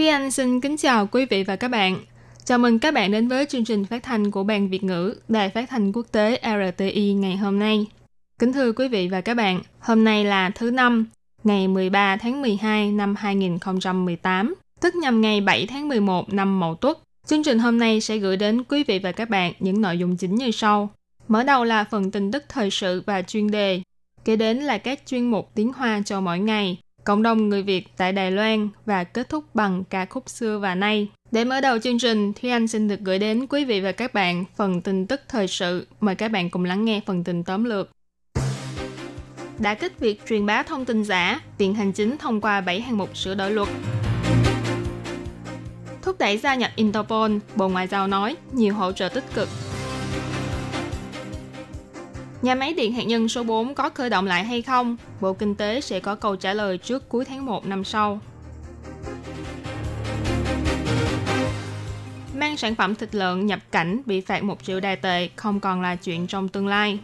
Thúy Anh xin kính chào quý vị và các bạn. Chào mừng các bạn đến với chương trình phát thanh của Ban Việt ngữ Đài Phát thanh Quốc tế RTI ngày hôm nay. Kính thưa quý vị và các bạn, hôm nay là thứ năm, ngày 13 tháng 12 năm 2018, tức nhằm ngày 7 tháng 11 năm Mậu Tuất. Chương trình hôm nay sẽ gửi đến quý vị và các bạn những nội dung chính như sau. Mở đầu là phần tin tức thời sự và chuyên đề. Kế đến là các chuyên mục tiếng Hoa cho mỗi ngày, cộng đồng người Việt tại Đài Loan và kết thúc bằng ca khúc xưa và nay. Để mở đầu chương trình, Thúy Anh xin được gửi đến quý vị và các bạn phần tin tức thời sự. Mời các bạn cùng lắng nghe phần tin tóm lược. Đã kích việc truyền bá thông tin giả, Viện Hành Chính thông qua 7 hạng mục sửa đổi luật. Thúc đẩy gia nhập Interpol, Bộ Ngoại giao nói nhiều hỗ trợ tích cực. Nhà máy điện hạt nhân số 4 có khởi động lại hay không? Bộ Kinh tế sẽ có câu trả lời trước cuối tháng 1 năm sau. Mang sản phẩm thịt lợn nhập cảnh bị phạt 1 triệu đài tệ không còn là chuyện trong tương lai.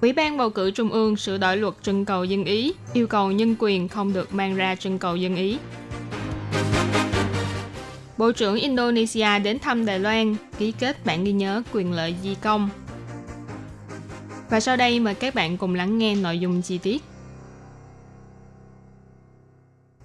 Ủy ban bầu cử Trung ương sửa đổi luật trưng cầu dân ý, yêu cầu nhân quyền không được mang ra trưng cầu dân ý. Bộ trưởng Indonesia đến thăm Đài Loan, ký kết bản ghi nhớ quyền lợi di công. Và sau đây mời các bạn cùng lắng nghe nội dung chi tiết.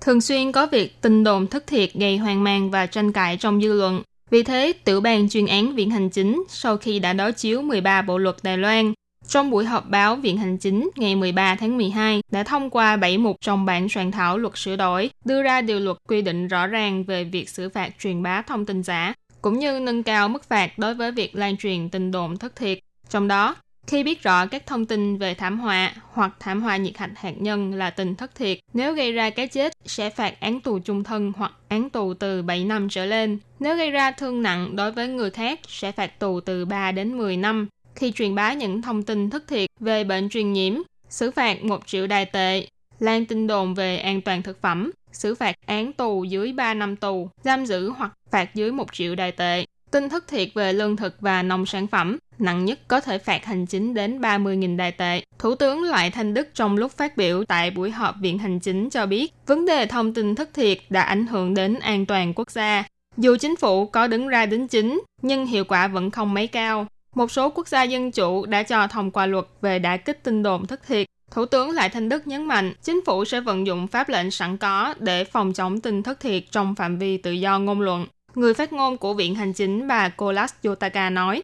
Thường xuyên có việc tin đồn thất thiệt gây hoang mang và tranh cãi trong dư luận. Vì thế, tiểu ban chuyên án Viện Hành Chính sau khi đã đối chiếu 13 bộ luật Đài Loan trong buổi họp báo Viện Hành Chính ngày 13 tháng 12 đã thông qua 7 mục trong bản soạn thảo luật sửa đổi, đưa ra điều luật quy định rõ ràng về việc xử phạt truyền bá thông tin giả, cũng như nâng cao mức phạt đối với việc lan truyền tin đồn thất thiệt. Trong đó, khi biết rõ các thông tin về thảm họa hoặc thảm họa nhiệt hạch hạt nhân là tin thất thiệt, nếu gây ra cái chết sẽ phạt án tù chung thân hoặc án tù từ 7 năm trở lên. Nếu gây ra thương nặng đối với người khác sẽ phạt tù từ 3 đến 10 năm khi truyền bá những thông tin thất thiệt về bệnh truyền nhiễm, xử phạt 1 triệu đài tệ, lan tin đồn về an toàn thực phẩm, xử phạt án tù dưới 3 năm tù, giam giữ hoặc phạt dưới 1 triệu đài tệ. Tin thất thiệt về lương thực và nông sản phẩm, nặng nhất có thể phạt hành chính đến 30.000 đài tệ. Thủ tướng Lại Thanh Đức trong lúc phát biểu tại buổi họp Viện Hành Chính cho biết, vấn đề thông tin thất thiệt đã ảnh hưởng đến an toàn quốc gia. Dù chính phủ có đứng ra đính chính, nhưng hiệu quả vẫn không mấy cao. Một số quốc gia dân chủ đã cho thông qua luật về đã kích tin đồn thất thiệt. Thủ tướng Lại Thanh Đức nhấn mạnh, chính phủ sẽ vận dụng pháp lệnh sẵn có để phòng chống tin thất thiệt trong phạm vi tự do ngôn luận. Người phát ngôn của Viện Hành Chính bà Kolas Yotaka nói,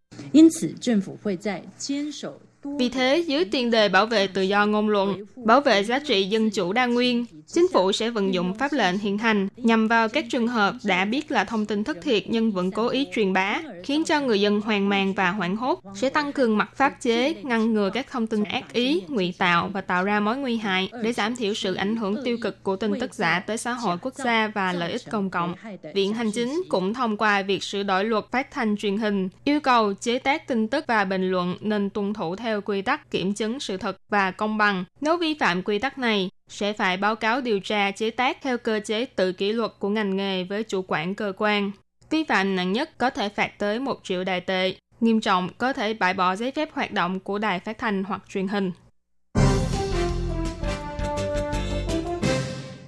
vì thế, dưới tiền đề bảo vệ tự do ngôn luận, bảo vệ giá trị dân chủ đa nguyên, chính phủ sẽ vận dụng pháp lệnh hiện hành nhằm vào các trường hợp đã biết là thông tin thất thiệt nhưng vẫn cố ý truyền bá, khiến cho người dân hoang mang và hoảng hốt, sẽ tăng cường mặt pháp chế, ngăn ngừa các thông tin ác ý, ngụy tạo và tạo ra mối nguy hại để giảm thiểu sự ảnh hưởng tiêu cực của tin tức giả tới xã hội quốc gia và lợi ích công cộng. Viện Hành Chính cũng thông qua việc sửa đổi luật phát thanh truyền hình, yêu cầu chế tác tin tức và bình luận nên tuân thủ theo quy tắc kiểm chứng sự thật và công bằng. Nếu vi phạm quy tắc này, sẽ phải báo cáo điều tra chế tác theo cơ chế tự kỷ luật của ngành nghề với chủ quản cơ quan. Vi phạm nặng nhất có thể phạt tới 1 triệu đài tệ, nghiêm trọng có thể bãi bỏ giấy phép hoạt động của đài phát thanh hoặc truyền hình.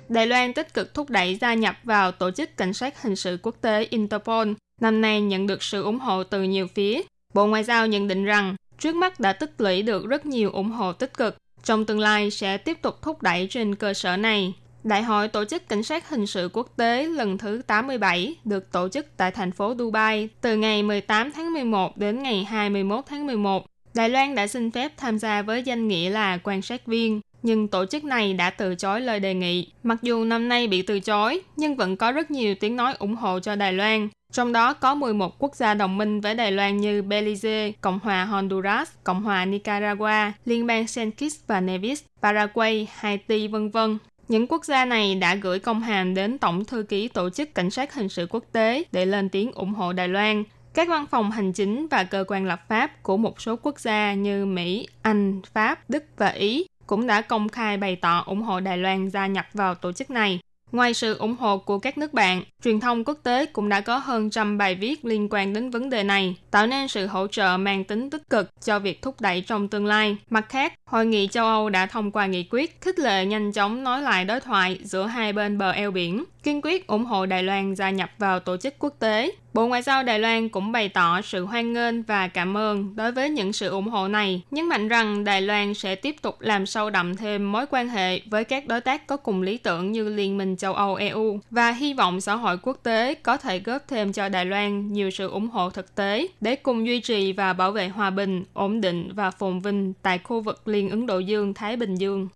Đài Loan tích cực thúc đẩy gia nhập vào tổ chức cảnh sát hình sự quốc tế Interpol. Năm nay nhận được sự ủng hộ từ nhiều phía. Bộ Ngoại giao nhận định rằng trước mắt đã tích lũy được rất nhiều ủng hộ tích cực. Trong tương lai sẽ tiếp tục thúc đẩy trên cơ sở này. Đại hội Tổ chức Cảnh sát Hình sự Quốc tế lần thứ 87 được tổ chức tại thành phố Dubai từ ngày 18 tháng 11 đến ngày 21 tháng 11. Đài Loan đã xin phép tham gia với danh nghĩa là quan sát viên, nhưng tổ chức này đã từ chối lời đề nghị. Mặc dù năm nay bị từ chối, nhưng vẫn có rất nhiều tiếng nói ủng hộ cho Đài Loan. Trong đó có 11 quốc gia đồng minh với Đài Loan như Belize, Cộng hòa Honduras, Cộng hòa Nicaragua, Liên bang Saint Kitts và Nevis, Paraguay, Haiti, vân vân. Những quốc gia này đã gửi công hàm đến Tổng thư ký Tổ chức Cảnh sát Hình sự Quốc tế để lên tiếng ủng hộ Đài Loan. Các văn phòng hành chính và cơ quan lập pháp của một số quốc gia như Mỹ, Anh, Pháp, Đức và Ý cũng đã công khai bày tỏ ủng hộ Đài Loan gia nhập vào tổ chức này. Ngoài sự ủng hộ của các nước bạn, truyền thông quốc tế cũng đã có hơn trăm bài viết liên quan đến vấn đề này, tạo nên sự hỗ trợ mang tính tích cực cho việc thúc đẩy trong tương lai. Mặt khác, Hội nghị châu Âu đã thông qua nghị quyết khích lệ nhanh chóng nói lại đối thoại giữa hai bên bờ eo biển, kiên quyết ủng hộ Đài Loan gia nhập vào tổ chức quốc tế. Bộ Ngoại giao Đài Loan cũng bày tỏ sự hoan nghênh và cảm ơn đối với những sự ủng hộ này, nhấn mạnh rằng Đài Loan sẽ tiếp tục làm sâu đậm thêm mối quan hệ với các đối tác có cùng lý tưởng như Liên minh châu Âu EU và hy vọng xã hội quốc tế có thể góp thêm cho Đài Loan nhiều sự ủng hộ thực tế để cùng duy trì và bảo vệ hòa bình, ổn định và phồn vinh tại khu vực Liên Ấn Độ Dương, Thái Bình Dương.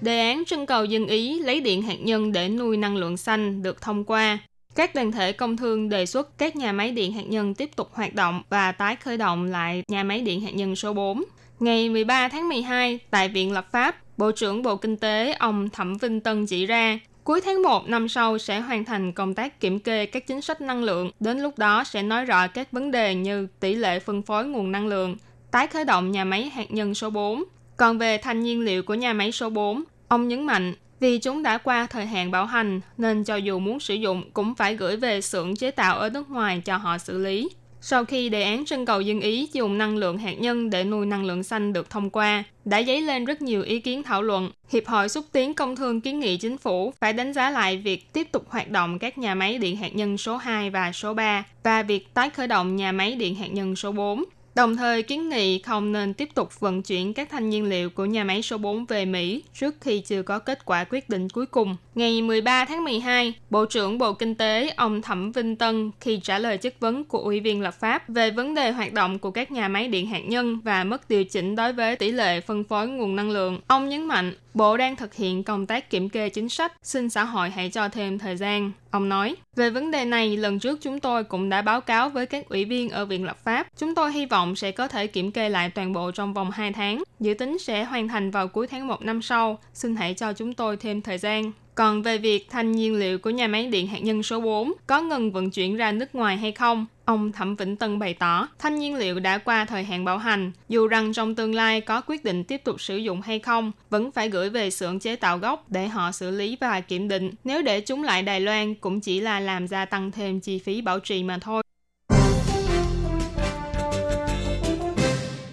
Đề án trưng cầu dân Ý lấy điện hạt nhân để nuôi năng lượng xanh được thông qua. Các đoàn thể công thương đề xuất các nhà máy điện hạt nhân tiếp tục hoạt động và tái khởi động lại nhà máy điện hạt nhân số 4. Ngày 13 tháng 12, tại Viện Lập pháp, Bộ trưởng Bộ Kinh tế ông Thẩm Vinh Tân chỉ ra, cuối tháng 1 năm sau sẽ hoàn thành công tác kiểm kê các chính sách năng lượng. Đến lúc đó sẽ nói rõ các vấn đề như tỷ lệ phân phối nguồn năng lượng, tái khởi động nhà máy hạt nhân số 4. Còn về thành nhiên liệu của nhà máy số 4, ông nhấn mạnh vì chúng đã qua thời hạn bảo hành nên cho dù muốn sử dụng cũng phải gửi về xưởng chế tạo ở nước ngoài cho họ xử lý. Sau khi đề án trưng cầu dân Ý dùng năng lượng hạt nhân để nuôi năng lượng xanh được thông qua, đã dấy lên rất nhiều ý kiến thảo luận. Hiệp hội xúc tiến công thương kiến nghị chính phủ phải đánh giá lại việc tiếp tục hoạt động các nhà máy điện hạt nhân số 2 và số 3 và việc tái khởi động nhà máy điện hạt nhân số 4 Đồng thời kiến nghị không nên tiếp tục vận chuyển các thanh nhiên liệu của nhà máy số 4 về Mỹ trước khi chưa có kết quả quyết định cuối cùng. Ngày 13 tháng 12, Bộ trưởng Bộ Kinh tế ông Thẩm Vinh Tân khi trả lời chất vấn của Ủy viên lập pháp về vấn đề hoạt động của các nhà máy điện hạt nhân và mất điều chỉnh đối với tỷ lệ phân phối nguồn năng lượng, ông nhấn mạnh Bộ đang thực hiện công tác kiểm kê chính sách, xin xã hội hãy cho thêm thời gian. Ông nói, về vấn đề này, lần trước chúng tôi cũng đã báo cáo với các ủy viên ở Viện Lập pháp. Chúng tôi hy vọng sẽ có thể kiểm kê lại toàn bộ trong vòng 2 tháng, dự tính sẽ hoàn thành vào cuối tháng 1 năm sau. Xin hãy cho chúng tôi thêm thời gian. Còn về việc thanh nhiên liệu của nhà máy điện hạt nhân số 4 có ngừng vận chuyển ra nước ngoài hay không, ông Thẩm Vĩnh Tân bày tỏ thanh nhiên liệu đã qua thời hạn bảo hành, dù rằng trong tương lai có quyết định tiếp tục sử dụng hay không, vẫn phải gửi về xưởng chế tạo gốc để họ xử lý và kiểm định. Nếu để chúng lại Đài Loan cũng chỉ là làm gia tăng thêm chi phí bảo trì mà thôi.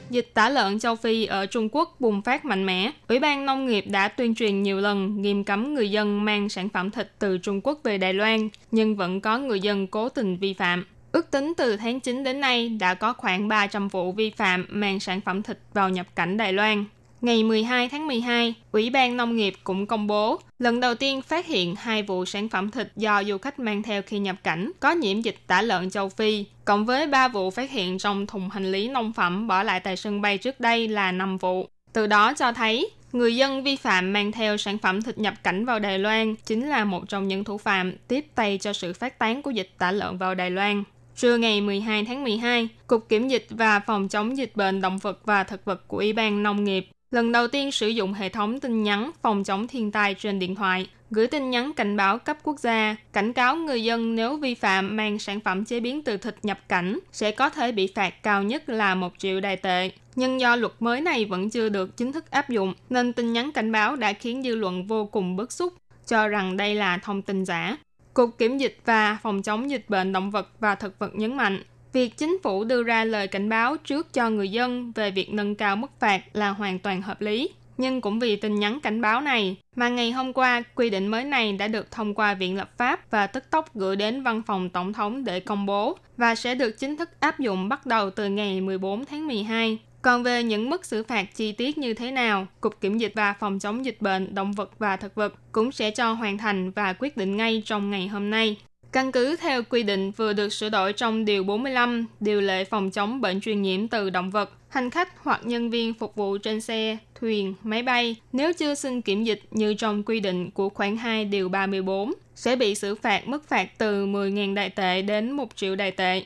Dịch tả lợn châu Phi ở Trung Quốc bùng phát mạnh mẽ. Ủy ban nông nghiệp đã tuyên truyền nhiều lần nghiêm cấm người dân mang sản phẩm thịt từ Trung Quốc về Đài Loan, nhưng vẫn có người dân cố tình vi phạm. Ước tính từ tháng 9 đến nay đã có khoảng 300 vụ vi phạm mang sản phẩm thịt vào nhập cảnh Đài Loan. Ngày 12 tháng 12, Ủy ban Nông nghiệp cũng công bố lần đầu tiên phát hiện hai vụ sản phẩm thịt do du khách mang theo khi nhập cảnh có nhiễm dịch tả lợn châu Phi, cộng với 3 vụ phát hiện trong thùng hành lý nông phẩm bỏ lại tại sân bay trước đây là 5 vụ. Từ đó cho thấy, người dân vi phạm mang theo sản phẩm thịt nhập cảnh vào Đài Loan chính là một trong những thủ phạm tiếp tay cho sự phát tán của dịch tả lợn vào Đài Loan. Trưa ngày 12 tháng 12, Cục Kiểm dịch và Phòng chống dịch bệnh động vật và thực vật của Ủy ban Nông nghiệp lần đầu tiên sử dụng hệ thống tin nhắn phòng chống thiên tai trên điện thoại, gửi tin nhắn cảnh báo cấp quốc gia, cảnh cáo người dân nếu vi phạm mang sản phẩm chế biến từ thịt nhập cảnh sẽ có thể bị phạt cao nhất là 1 triệu đài tệ. Nhưng do luật mới này vẫn chưa được chính thức áp dụng, nên tin nhắn cảnh báo đã khiến dư luận vô cùng bức xúc, cho rằng đây là thông tin giả. Cục Kiểm dịch và Phòng chống dịch bệnh động vật và thực vật nhấn mạnh, việc chính phủ đưa ra lời cảnh báo trước cho người dân về việc nâng cao mức phạt là hoàn toàn hợp lý. Nhưng cũng vì tin nhắn cảnh báo này mà ngày hôm qua quy định mới này đã được thông qua Viện Lập pháp và tức tốc gửi đến Văn phòng Tổng thống để công bố và sẽ được chính thức áp dụng bắt đầu từ ngày 14 tháng 12. Còn về những mức xử phạt chi tiết như thế nào, Cục Kiểm dịch và Phòng chống dịch bệnh động vật và thực vật cũng sẽ cho hoàn thành và quyết định ngay trong ngày hôm nay. Căn cứ theo quy định vừa được sửa đổi trong Điều 45, Điều lệ phòng chống bệnh truyền nhiễm từ động vật, hành khách hoặc nhân viên phục vụ trên xe, thuyền, máy bay nếu chưa xin kiểm dịch như trong quy định của khoản 2 Điều 34 sẽ bị xử phạt mức phạt từ 10.000 đại tệ đến 1 triệu đại tệ.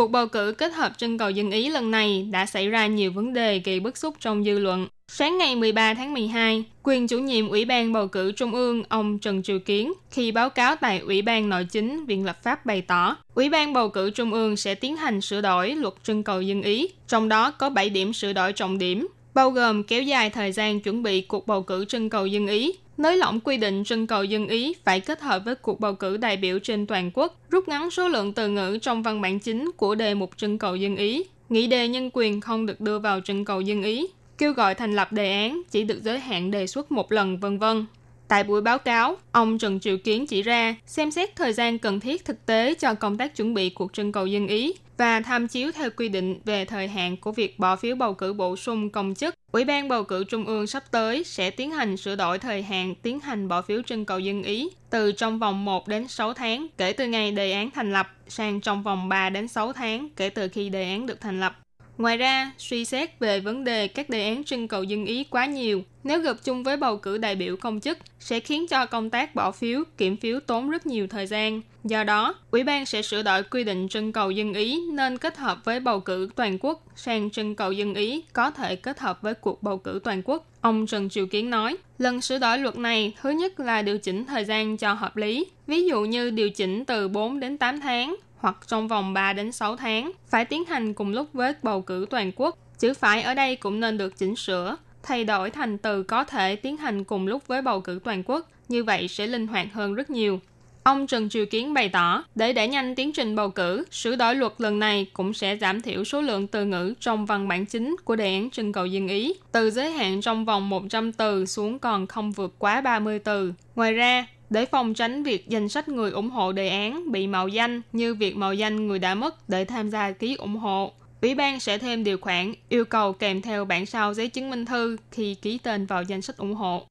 Cuộc bầu cử kết hợp trưng cầu dân ý lần này đã xảy ra nhiều vấn đề gây bức xúc trong dư luận. Sáng ngày 13 tháng 12, quyền chủ nhiệm Ủy ban bầu cử Trung ương ông Trần Triều Kiến khi báo cáo tại Ủy ban Nội chính Viện Lập pháp bày tỏ, Ủy ban bầu cử Trung ương sẽ tiến hành sửa đổi luật trưng cầu dân ý, trong đó có 7 điểm sửa đổi trọng điểm, bao gồm kéo dài thời gian chuẩn bị cuộc bầu cử trưng cầu dân ý, nới lỏng quy định trưng cầu dân ý phải kết hợp với cuộc bầu cử đại biểu trên toàn quốc, rút ngắn số lượng từ ngữ trong văn bản chính của đề mục trưng cầu dân ý, nghị đề nhân quyền không được đưa vào trưng cầu dân ý, kêu gọi thành lập đề án chỉ được giới hạn đề xuất một lần vân vân. Tại buổi báo cáo, ông Trần Triệu Kiến chỉ ra xem xét thời gian cần thiết thực tế cho công tác chuẩn bị cuộc trưng cầu dân ý và tham chiếu theo quy định về thời hạn của việc bỏ phiếu bầu cử bổ sung công chức. Ủy ban bầu cử Trung ương sắp tới sẽ tiến hành sửa đổi thời hạn tiến hành bỏ phiếu trưng cầu dân ý từ trong vòng 1 đến 6 tháng kể từ ngày đề án thành lập sang trong vòng 3 đến 6 tháng kể từ khi đề án được thành lập. Ngoài ra, suy xét về vấn đề các đề án trưng cầu dân ý quá nhiều, nếu gặp chung với bầu cử đại biểu công chức, sẽ khiến cho công tác bỏ phiếu, kiểm phiếu tốn rất nhiều thời gian. Do đó, Ủy ban sẽ sửa đổi quy định trưng cầu dân ý nên kết hợp với bầu cử toàn quốc sang trưng cầu dân ý có thể kết hợp với cuộc bầu cử toàn quốc. Ông Trần Triều Kiến nói, lần sửa đổi luật này thứ nhất là điều chỉnh thời gian cho hợp lý, ví dụ như điều chỉnh từ 4 đến 8 tháng hoặc trong vòng 3 đến 6 tháng, phải tiến hành cùng lúc với bầu cử toàn quốc. Chữ phải ở đây cũng nên được chỉnh sửa, thay đổi thành từ có thể tiến hành cùng lúc với bầu cử toàn quốc, như vậy sẽ linh hoạt hơn rất nhiều. Ông Trần Triều Kiến bày tỏ, để đẩy nhanh tiến trình bầu cử, sửa đổi luật lần này cũng sẽ giảm thiểu số lượng từ ngữ trong văn bản chính của đề án trưng cầu dân ý, từ giới hạn trong vòng 100 từ xuống còn không vượt quá 30 từ. Ngoài ra, để phòng tránh việc danh sách người ủng hộ đề án bị mạo danh như việc mạo danh người đã mất để tham gia ký ủng hộ. Ủy ban sẽ thêm điều khoản yêu cầu kèm theo bản sao giấy chứng minh thư khi ký tên vào danh sách ủng hộ.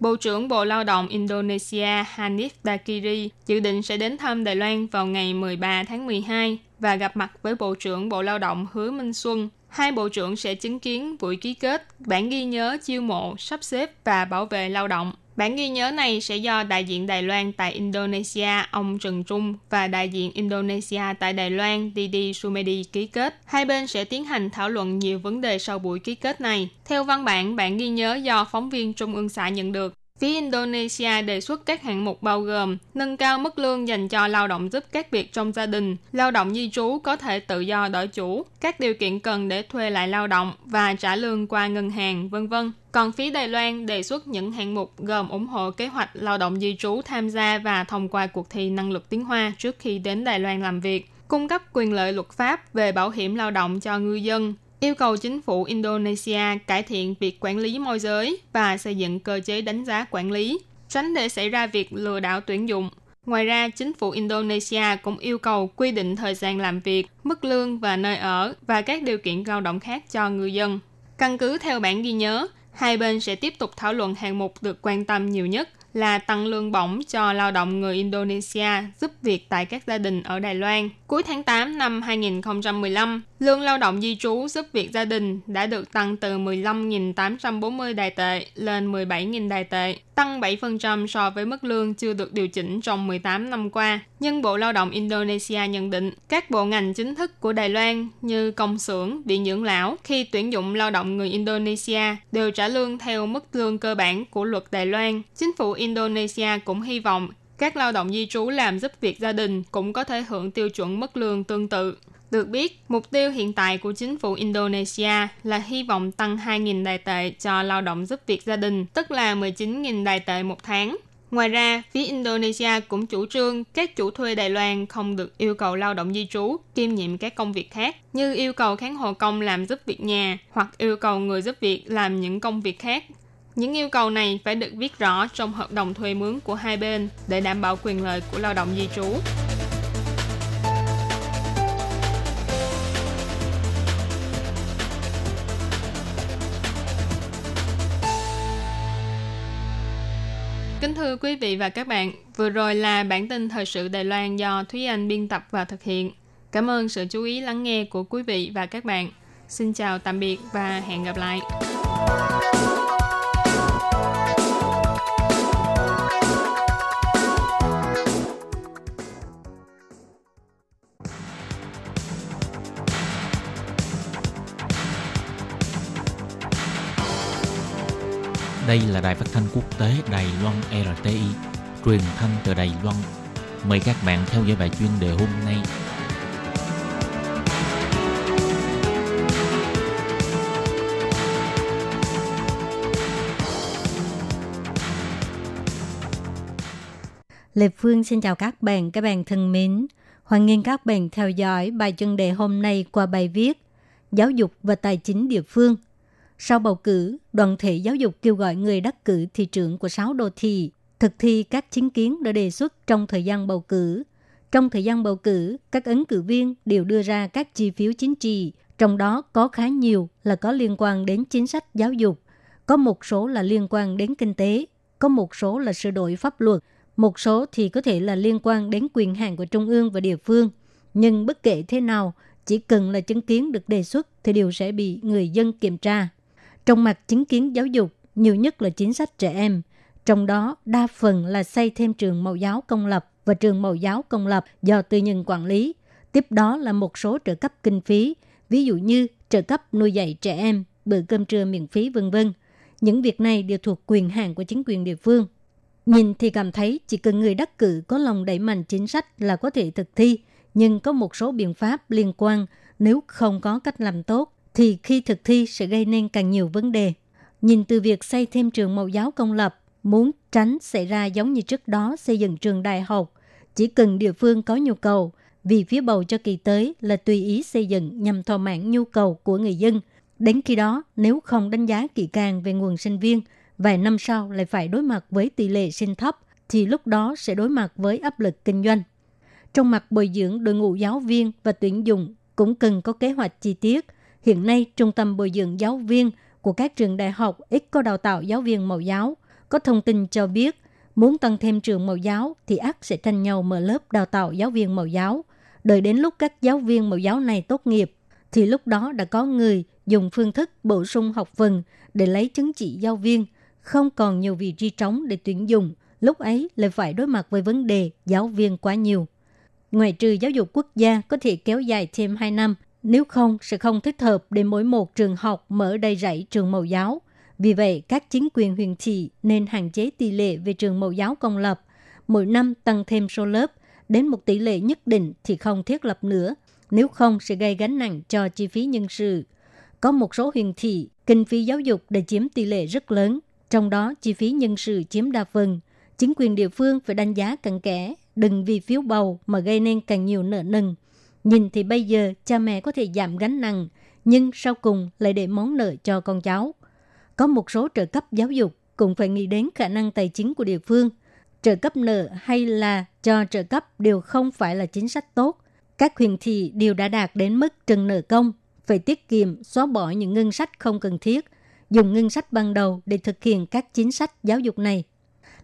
Bộ trưởng Bộ Lao động Indonesia Hanif Dakiri dự định sẽ đến thăm Đài Loan vào ngày 13 tháng 12 và gặp mặt với Bộ trưởng Bộ Lao động Hứa Minh Xuân hai bộ trưởng sẽ chứng kiến buổi ký kết bản ghi nhớ chiêu mộ, sắp xếp và bảo vệ lao động. Bản ghi nhớ này sẽ do đại diện Đài Loan tại Indonesia ông Trần Trung và đại diện Indonesia tại Đài Loan Didi Sumedi ký kết. Hai bên sẽ tiến hành thảo luận nhiều vấn đề sau buổi ký kết này. Theo văn bản, bản ghi nhớ do phóng viên Trung ương xã nhận được, Phía Indonesia đề xuất các hạng mục bao gồm nâng cao mức lương dành cho lao động giúp các việc trong gia đình, lao động di trú có thể tự do đổi chủ, các điều kiện cần để thuê lại lao động và trả lương qua ngân hàng, vân vân. Còn phía Đài Loan đề xuất những hạng mục gồm ủng hộ kế hoạch lao động di trú tham gia và thông qua cuộc thi năng lực tiếng Hoa trước khi đến Đài Loan làm việc, cung cấp quyền lợi luật pháp về bảo hiểm lao động cho ngư dân, yêu cầu chính phủ Indonesia cải thiện việc quản lý môi giới và xây dựng cơ chế đánh giá quản lý, tránh để xảy ra việc lừa đảo tuyển dụng. Ngoài ra, chính phủ Indonesia cũng yêu cầu quy định thời gian làm việc, mức lương và nơi ở và các điều kiện lao động khác cho người dân. Căn cứ theo bản ghi nhớ, hai bên sẽ tiếp tục thảo luận hạng mục được quan tâm nhiều nhất – là tăng lương bổng cho lao động người Indonesia giúp việc tại các gia đình ở Đài Loan. Cuối tháng 8 năm 2015, lương lao động di trú giúp việc gia đình đã được tăng từ 15.840 đài tệ lên 17.000 đài tệ, tăng 7% so với mức lương chưa được điều chỉnh trong 18 năm qua. Nhưng Bộ Lao động Indonesia nhận định các bộ ngành chính thức của Đài Loan như công xưởng, viện dưỡng lão khi tuyển dụng lao động người Indonesia đều trả lương theo mức lương cơ bản của luật Đài Loan. Chính phủ Indonesia cũng hy vọng các lao động di trú làm giúp việc gia đình cũng có thể hưởng tiêu chuẩn mức lương tương tự. Được biết, mục tiêu hiện tại của chính phủ Indonesia là hy vọng tăng 2.000 đài tệ cho lao động giúp việc gia đình, tức là 19.000 đài tệ một tháng. Ngoài ra, phía Indonesia cũng chủ trương các chủ thuê Đài Loan không được yêu cầu lao động di trú kiêm nhiệm các công việc khác, như yêu cầu kháng hộ công làm giúp việc nhà hoặc yêu cầu người giúp việc làm những công việc khác những yêu cầu này phải được viết rõ trong hợp đồng thuê mướn của hai bên để đảm bảo quyền lợi của lao động di trú. Kính thưa quý vị và các bạn, vừa rồi là bản tin thời sự Đài Loan do Thúy Anh biên tập và thực hiện. Cảm ơn sự chú ý lắng nghe của quý vị và các bạn. Xin chào tạm biệt và hẹn gặp lại. Đây là đài phát thanh quốc tế Đài Loan RTI, truyền thanh từ Đài Loan. Mời các bạn theo dõi bài chuyên đề hôm nay. Lê Phương xin chào các bạn, các bạn thân mến. Hoan nghênh các bạn theo dõi bài chuyên đề hôm nay qua bài viết Giáo dục và tài chính địa phương – sau bầu cử, đoàn thể giáo dục kêu gọi người đắc cử thị trưởng của 6 đô thị thực thi các chính kiến đã đề xuất trong thời gian bầu cử. Trong thời gian bầu cử, các ứng cử viên đều đưa ra các chi phiếu chính trị, trong đó có khá nhiều là có liên quan đến chính sách giáo dục, có một số là liên quan đến kinh tế, có một số là sửa đổi pháp luật, một số thì có thể là liên quan đến quyền hạn của trung ương và địa phương. Nhưng bất kể thế nào, chỉ cần là chứng kiến được đề xuất thì đều sẽ bị người dân kiểm tra. Trong mặt chính kiến giáo dục, nhiều nhất là chính sách trẻ em. Trong đó, đa phần là xây thêm trường mẫu giáo công lập và trường mẫu giáo công lập do tư nhân quản lý. Tiếp đó là một số trợ cấp kinh phí, ví dụ như trợ cấp nuôi dạy trẻ em, bữa cơm trưa miễn phí vân vân. Những việc này đều thuộc quyền hạn của chính quyền địa phương. Nhìn thì cảm thấy chỉ cần người đắc cử có lòng đẩy mạnh chính sách là có thể thực thi, nhưng có một số biện pháp liên quan nếu không có cách làm tốt thì khi thực thi sẽ gây nên càng nhiều vấn đề. Nhìn từ việc xây thêm trường mẫu giáo công lập, muốn tránh xảy ra giống như trước đó xây dựng trường đại học, chỉ cần địa phương có nhu cầu, vì phía bầu cho kỳ tới là tùy ý xây dựng nhằm thỏa mãn nhu cầu của người dân. Đến khi đó, nếu không đánh giá kỹ càng về nguồn sinh viên, vài năm sau lại phải đối mặt với tỷ lệ sinh thấp, thì lúc đó sẽ đối mặt với áp lực kinh doanh. Trong mặt bồi dưỡng đội ngũ giáo viên và tuyển dụng cũng cần có kế hoạch chi tiết – Hiện nay, trung tâm bồi dưỡng giáo viên của các trường đại học ít có đào tạo giáo viên mẫu giáo. Có thông tin cho biết, muốn tăng thêm trường mẫu giáo thì ác sẽ tranh nhau mở lớp đào tạo giáo viên mẫu giáo. Đợi đến lúc các giáo viên mẫu giáo này tốt nghiệp, thì lúc đó đã có người dùng phương thức bổ sung học phần để lấy chứng chỉ giáo viên, không còn nhiều vị trí trống để tuyển dụng, lúc ấy lại phải đối mặt với vấn đề giáo viên quá nhiều. Ngoài trừ giáo dục quốc gia có thể kéo dài thêm 2 năm nếu không, sẽ không thích hợp để mỗi một trường học mở đầy rẫy trường mẫu giáo. Vì vậy, các chính quyền huyện thị nên hạn chế tỷ lệ về trường mẫu giáo công lập. Mỗi năm tăng thêm số lớp, đến một tỷ lệ nhất định thì không thiết lập nữa. Nếu không, sẽ gây gánh nặng cho chi phí nhân sự. Có một số huyện thị, kinh phí giáo dục đã chiếm tỷ lệ rất lớn. Trong đó, chi phí nhân sự chiếm đa phần. Chính quyền địa phương phải đánh giá cặn kẽ, đừng vì phiếu bầu mà gây nên càng nhiều nợ nần. Nhìn thì bây giờ cha mẹ có thể giảm gánh nặng, nhưng sau cùng lại để món nợ cho con cháu. Có một số trợ cấp giáo dục cũng phải nghĩ đến khả năng tài chính của địa phương. Trợ cấp nợ hay là cho trợ cấp đều không phải là chính sách tốt. Các huyện thị đều đã đạt đến mức trần nợ công, phải tiết kiệm, xóa bỏ những ngân sách không cần thiết, dùng ngân sách ban đầu để thực hiện các chính sách giáo dục này.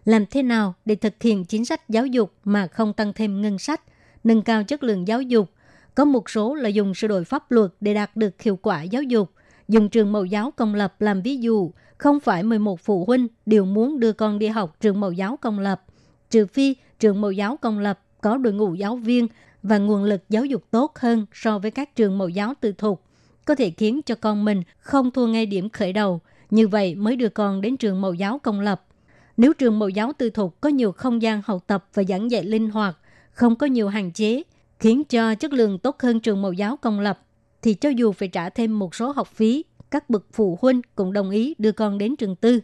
Làm thế nào để thực hiện chính sách giáo dục mà không tăng thêm ngân sách, nâng cao chất lượng giáo dục có một số là dùng sửa đổi pháp luật để đạt được hiệu quả giáo dục. Dùng trường mẫu giáo công lập làm ví dụ, không phải 11 phụ huynh đều muốn đưa con đi học trường mẫu giáo công lập. Trừ phi trường mẫu giáo công lập có đội ngũ giáo viên và nguồn lực giáo dục tốt hơn so với các trường mẫu giáo tư thục, có thể khiến cho con mình không thua ngay điểm khởi đầu. Như vậy mới đưa con đến trường mẫu giáo công lập. Nếu trường mẫu giáo tư thục có nhiều không gian học tập và giảng dạy linh hoạt, không có nhiều hạn chế, khiến cho chất lượng tốt hơn trường mẫu giáo công lập, thì cho dù phải trả thêm một số học phí, các bậc phụ huynh cũng đồng ý đưa con đến trường tư.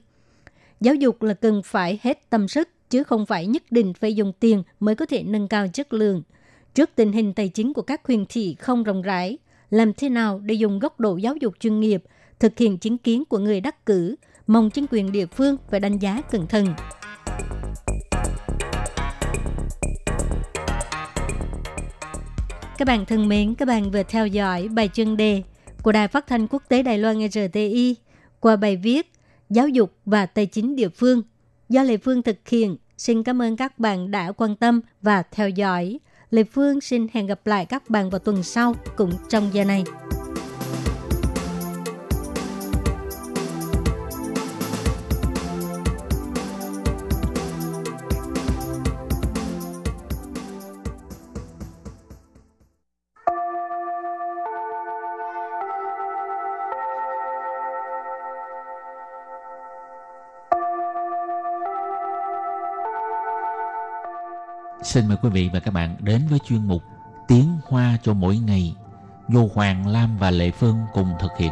Giáo dục là cần phải hết tâm sức, chứ không phải nhất định phải dùng tiền mới có thể nâng cao chất lượng. Trước tình hình tài chính của các huyện thị không rộng rãi, làm thế nào để dùng góc độ giáo dục chuyên nghiệp, thực hiện chính kiến của người đắc cử, mong chính quyền địa phương phải đánh giá cẩn thận. Các bạn thân mến, các bạn vừa theo dõi bài chuyên đề của Đài Phát thanh Quốc tế Đài Loan RTI qua bài viết Giáo dục và Tài chính địa phương do Lê Phương thực hiện. Xin cảm ơn các bạn đã quan tâm và theo dõi. Lê Phương xin hẹn gặp lại các bạn vào tuần sau cũng trong giờ này. Xin mời quý vị và các bạn đến với chuyên mục Tiếng Hoa cho mỗi ngày do Hoàng Lam và Lệ Phương cùng thực hiện.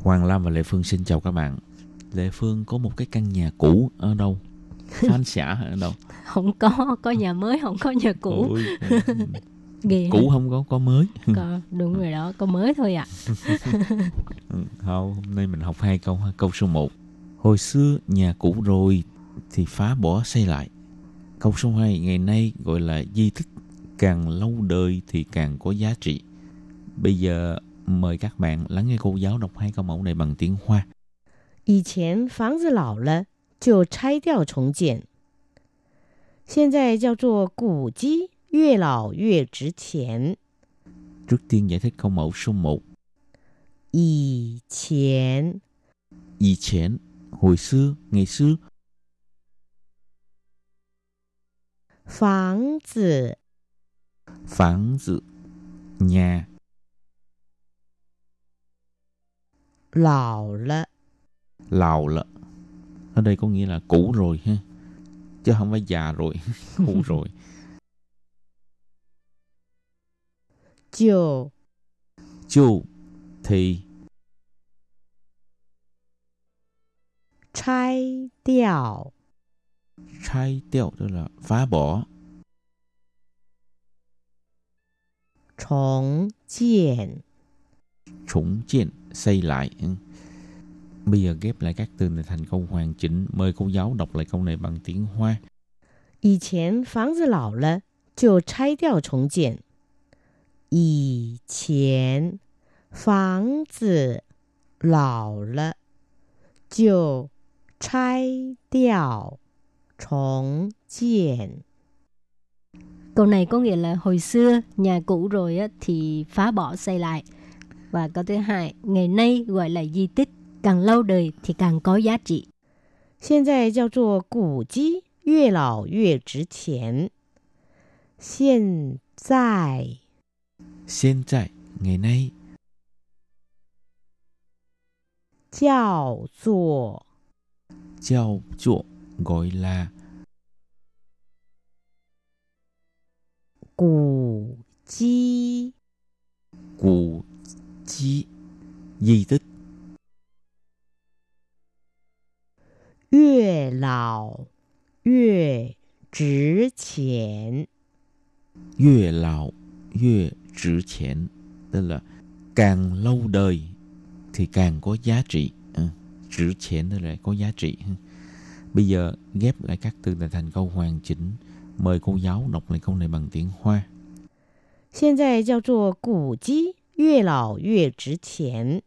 Hoàng Lam và Lệ Phương xin chào các bạn. Lệ Phương có một cái căn nhà cũ ở đâu? Phan xã ở đâu? Không có, có nhà mới, không có nhà cũ. Ôi, Ghê cũ ha. không có, có mới. Có, đúng rồi đó, có mới thôi ạ. Ừ, Không, hôm nay mình học hai câu ha. Câu số 1. Hồi xưa nhà cũ rồi thì phá bỏ xây lại. Câu số 2. Ngày nay gọi là di tích. Càng lâu đời thì càng có giá trị. Bây giờ mời các bạn lắng nghe cô giáo đọc hai câu mẫu này bằng tiếng Hoa. 以前房子老了就拆掉重建，现在叫做古迹， 越老越值钱。 Trước tiên giải thích câu mẫu số 1. 以前 以前, hồi xưa, ngày xưa. 房子 Phản dự, nhà, 老了 lào lợ. Ở đây có nghĩa là cũ rồi ha. Chứ không phải già rồi, cũ rồi. 就 Chu thì 拆掉 拆掉 tức là phá bỏ, 重建。 trùng建, xây lại. ừ. Bây giờ ghép lại các từ này thành câu hoàn chỉnh. Mời cô giáo đọc lại câu này bằng tiếng Hoa. 以前房子老了就拆掉重建。 以前房子老了就拆掉重建。 Câu này có nghĩa là hồi xưa nhà cũ rồi á, thì phá bỏ xây lại. Và câu thứ hai, ngày nay gọi là di tích, càng lâu đời thì càng có giá trị. 现在叫做古迹，越老越值钱。 现在 ngày nay, 叫做 giao chuộng, gọi là 古迹，cụ chi, di tích, 越老越值钱。Yue lão, yue trữ chén, tức là càng lâu đời thì càng có giá trị. Ừ, Trữ chén tức là có giá trị. ừ. Bây giờ ghép lại các từ này thành câu hoàn chỉnh. Mời cô giáo đọc lại câu này bằng tiếng Hoa. 现在叫做古迹，越老越值钱。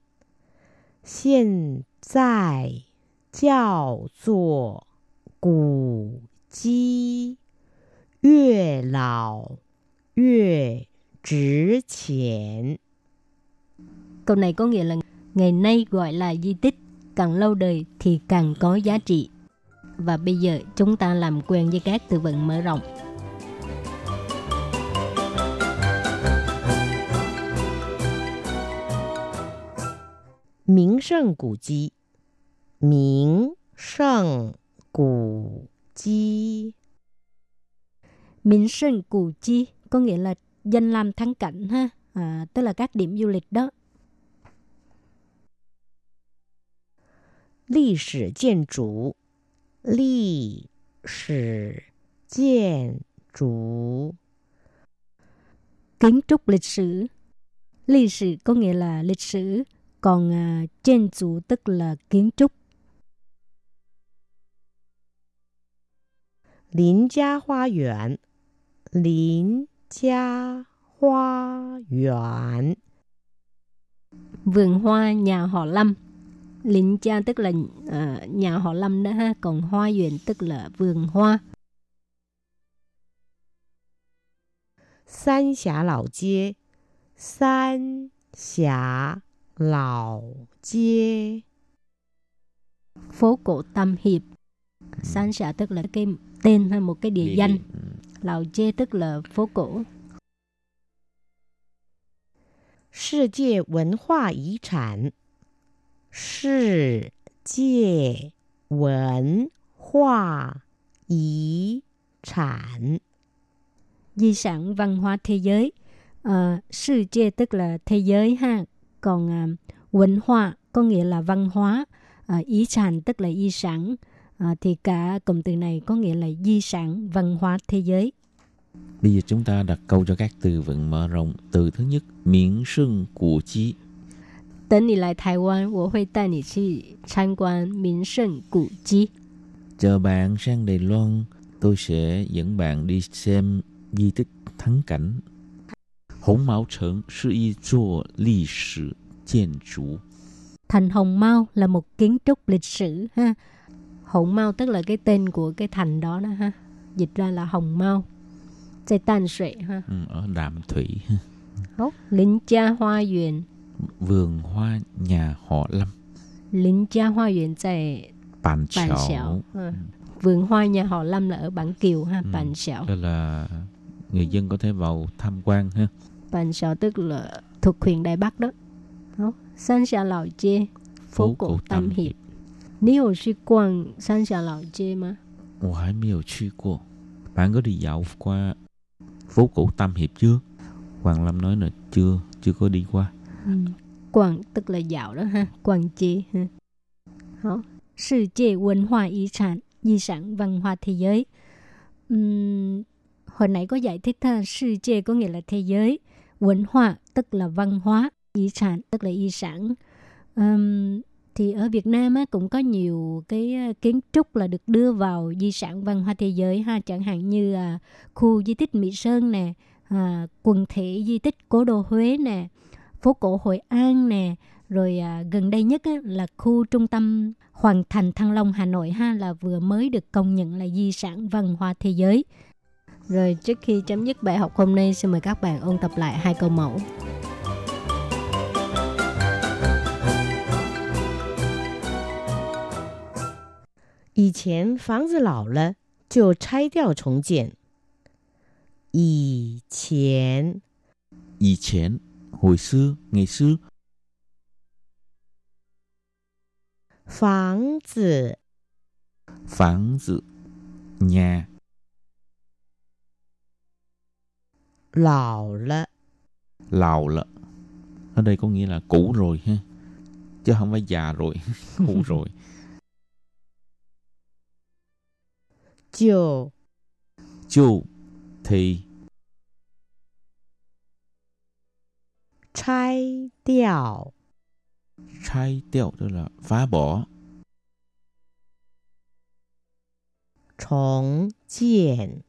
现在叫做古迹，越老越 trí 值钱. Câu này có nghĩa là ngày nay gọi là di tích, càng lâu đời thì càng có giá trị. Và bây giờ chúng ta làm quen với các từ vựng mở rộng. Miếng sân cổ chi Miếng sân cổ chi Miếng sân cổ chi có nghĩa là danh lam thắng cảnh ha, à, tức là các điểm du lịch đó. 历史建筑，历史建筑， Kiến trúc lịch sử. Lịch sử có nghĩa là lịch sử, còn à, trên chủ tức là kiến trúc. 邻家花园，邻 gia hoa yuan. Vườn hoa nhà họ lâm. Lính cha tức là uh, nhà họ lâm đó ha còn hoa yuan tức là vườn hoa. San xá Lão xá phố cổ tam hiệp. San xá tức là cái tên hay một cái địa địa danh. điểm, ừ. Lào chê tức là phố cổ. 世界文化遗产。世界文化遗sản di sản văn hóa thế giới à,世界 tức là thế giới ha còn à, văn hóa có nghĩa là văn hóa à, ý sản tức là di sản à, thì cả cụm từ này có nghĩa là di sản văn hóa thế giới Bây giờ chúng ta đặt câu cho các từ vựng mở rộng. Từ thứ nhất, miễn sưng của chí. 等你来台湾，我会带你去参观名胜古迹。 Chờ bạn sang Đài Loan, tôi sẽ dẫn bạn đi xem di tích thắng cảnh. Hồng Mao Trấn là một座历史建筑。 Thành Hồng Mao là một kiến trúc lịch sử ha. hồng Mau tức là cái tên của cái thành đó đó ha. Dịch ra là Hồng Mau. Tại Tàn Sệ ha. Ừ, ở Đạm Thủy. Hốc, Lính Cha Hoa Duyên. Vườn Hoa nhà họ Lâm. Lính Cha Hoa Duyên tại Bản chảo, ừ. Ừ. Vườn Hoa nhà họ Lâm là ở Bản Kiều ha, ừ. Bản chảo, Đó là người dân có thể vào tham quan ha. Bản chảo tức là thuộc huyện Đài Bắc đó. Hốc, San Sa Lào Chê, phố, phố cổ, cổ Tam Hiệp. 你有去逛三峡老街吗？ Ồ, hải miêu chưa qua. Bạn có đi dạo qua phố cổ Tam Hiệp chưa? Hoàng Lâm nói là chưa, chưa có đi qua. Ừ. Quảng tức là dạo đó ha, quảng chế ha. Hảo,世界文化遗产, di sản văn hóa thế giới. Ừm, hồi nãy có giải thích ha,世界có nghĩa là thế giới, văn hóa tức là văn hóa, di sản tức là di sản. Ừm, thì ở Việt Nam á, cũng có nhiều cái kiến trúc là được đưa vào di sản văn hóa thế giới ha, chẳng hạn như à, khu di tích Mỹ Sơn nè, à, quần thể di tích cố đô Huế nè, phố cổ Hội An nè, rồi à, gần đây nhất á, là khu trung tâm Hoàng Thành Thăng Long Hà Nội ha là vừa mới được công nhận là di sản văn hóa thế giới. Rồi trước khi chấm dứt bài học hôm nay xin mời các bạn ôn tập lại hai câu mẫu. 以前房子老了就拆掉重建。以前 以前, hồi xưa, ngày xưa, 房子 房子, nhà, 老了 lào lợ. Ở đây có nghĩa là cũ rồi ha. Chứ không phải già rồi, cũ rồi. 就 Chu thì 拆掉 拆掉 tức là phá bỏ. 重建。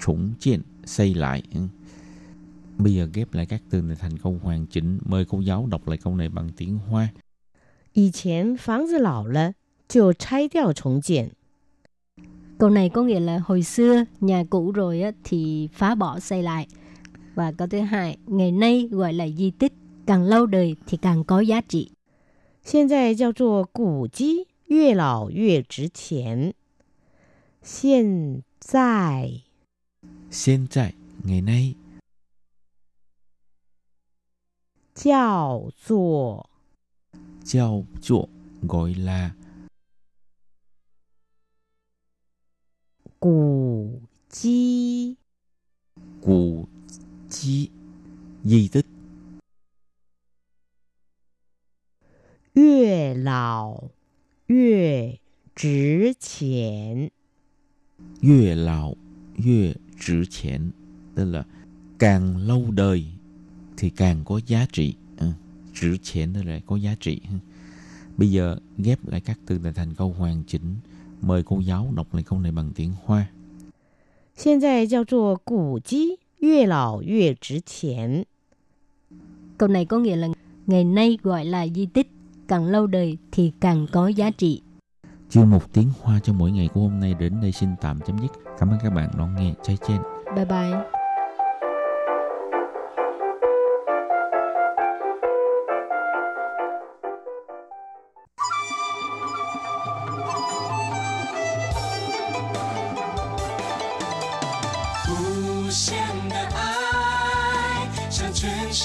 Chủng chiên, xây lại. Ừ. Bây giờ ghép lại các từ này thành câu hoàn chỉnh. Mời cô giáo đọc lại câu này bằng tiếng Hoa. 以前房子老了就拆掉重建。 Câu này có nghĩa là hồi xưa nhà cũ rồi á, thì phá bỏ xây lại. Và câu thứ hai, ngày nay gọi là di tích, càng lâu đời thì càng có giá trị. 现在叫做古迹，越老越值钱。现在 Hiện tại, ngày nay, 叫做 giao chuộng gọi là 古迹， cụ chi di tích 越老越值钱。 越老越值钱 tức là càng lâu đời thì càng có giá trị ừ. trữ钱 tức là có giá trị ừ. bây giờ ghép lại các từ này thành câu hoàn chỉnh mời cô giáo đọc lại câu này bằng tiếng hoa 现在叫做古迹，越老越值钱。 Câu này có nghĩa là ngày nay gọi là di tích, càng lâu đời thì càng có giá trị. chuyên mục tiếng hoa cho mỗi ngày của hôm nay đến đây xin tạm chấm dứt cảm ơn các bạn đón nghe trái trên Bye bye. 世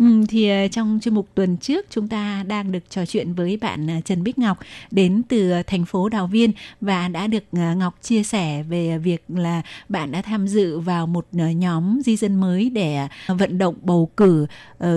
Ừ, thì ờ, trong chuyên mục tuần trước chúng ta đang được trò chuyện với bạn ờ, Trần Bích Ngọc đến từ ờ, thành phố Đào Viên và đã được Ngọc chia sẻ về việc là bạn đã tham dự vào một nhóm di dân mới để vận động bầu cử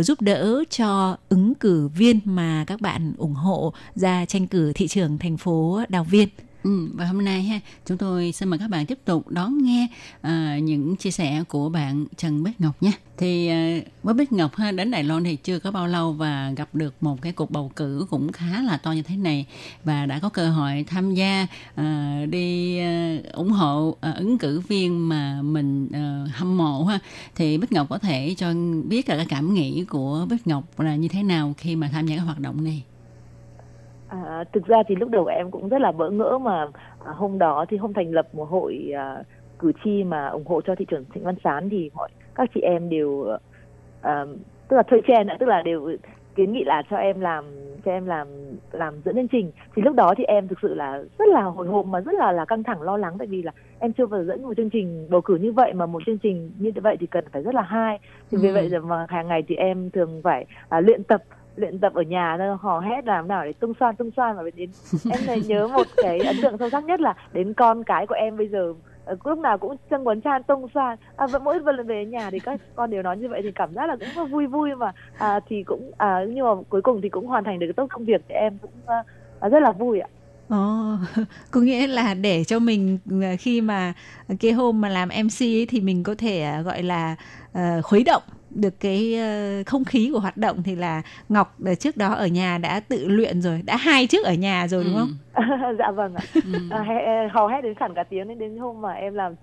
giúp đỡ cho ứng cử viên mà các bạn ủng hộ ra tranh cử thị trường thành phố Đào Viên. Ừ, và hôm nay ha, chúng tôi xin mời các bạn tiếp tục đón nghe uh, những chia sẻ của bạn Trần Bích Ngọc nha. Thì uh, với Bích Ngọc ha, đến Đài Loan thì chưa có bao lâu và gặp được một cái cuộc bầu cử cũng khá là to như thế này và đã có cơ hội tham gia uh, đi uh, ủng hộ uh, ứng cử viên mà mình uh, hâm mộ ha. Thì Bích Ngọc có thể cho biết là cái cảm nghĩ của Bích Ngọc là như thế nào khi mà tham gia các hoạt động này. À, thực ra thì lúc đầu em cũng rất là bỡ ngỡ mà à, hôm đó thì hôm thành lập một hội à, cử tri mà ủng hộ cho thị trưởng Trịnh Văn Sán thì mọi các chị em đều à, tức là thuê chen tức là đều kiến nghị là cho em làm cho em làm làm dẫn chương trình thì lúc đó thì em thực sự là rất là hồi hộp mà rất là là căng thẳng lo lắng tại vì là em chưa bao giờ dẫn một chương trình bầu cử như vậy mà một chương trình như vậy thì cần phải rất là hay thì vì Ừ. vậy mà hàng ngày thì em thường phải à, luyện tập luyện tập ở nhà thôi hò hét làm nào để tung xoan tung xoan và đến em này nhớ một cái ấn tượng sâu sắc nhất là đến con cái của em bây giờ ờ, lúc nào cũng chân quấn chan tung xoan à, vẫn mỗi lần về nhà thì các con đều nói như vậy thì cảm giác là cũng vui vui mà. À, thì cũng à, nhưng mà cuối cùng thì cũng hoàn thành được tốt công việc thì em cũng ờ, à, rất là vui ạ. Ồ, ờ, có nghĩa là để cho mình khi mà cái hôm mà làm MC ấy, thì mình có thể gọi là ờ, khuấy động được cái ờ, không khí của hoạt động thì là Ngọc ờ, trước đó ở nhà đã tự luyện rồi, đã hai trước ở nhà rồi đúng Ừ. không? dạ vâng ạ Ừ. à, hò hét đến khản cả tiếng đến đến hôm mà em làm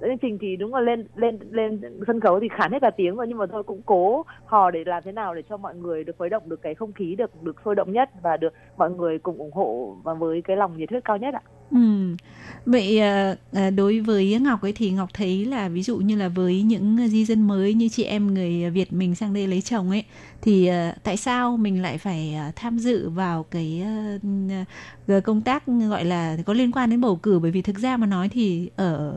dẫn chương trình thì đúng là lên lên lên sân khấu thì khản hết cả tiếng rồi nhưng mà thôi cũng cố hò để làm thế nào để cho mọi người được khuấy động được cái không khí được được sôi động nhất và được mọi người cùng ủng hộ và với cái lòng nhiệt huyết cao nhất ạ Ừ. Vậy ờ, ờ, đối với Ngọc ấy thì Ngọc thấy là ví dụ như là với những di dân mới như chị em người Việt mình sang đây lấy chồng ấy, thì ờ, tại sao mình lại phải tham dự vào cái công tác gọi là có liên quan đến bầu cử bởi vì thực ra mà nói thì ở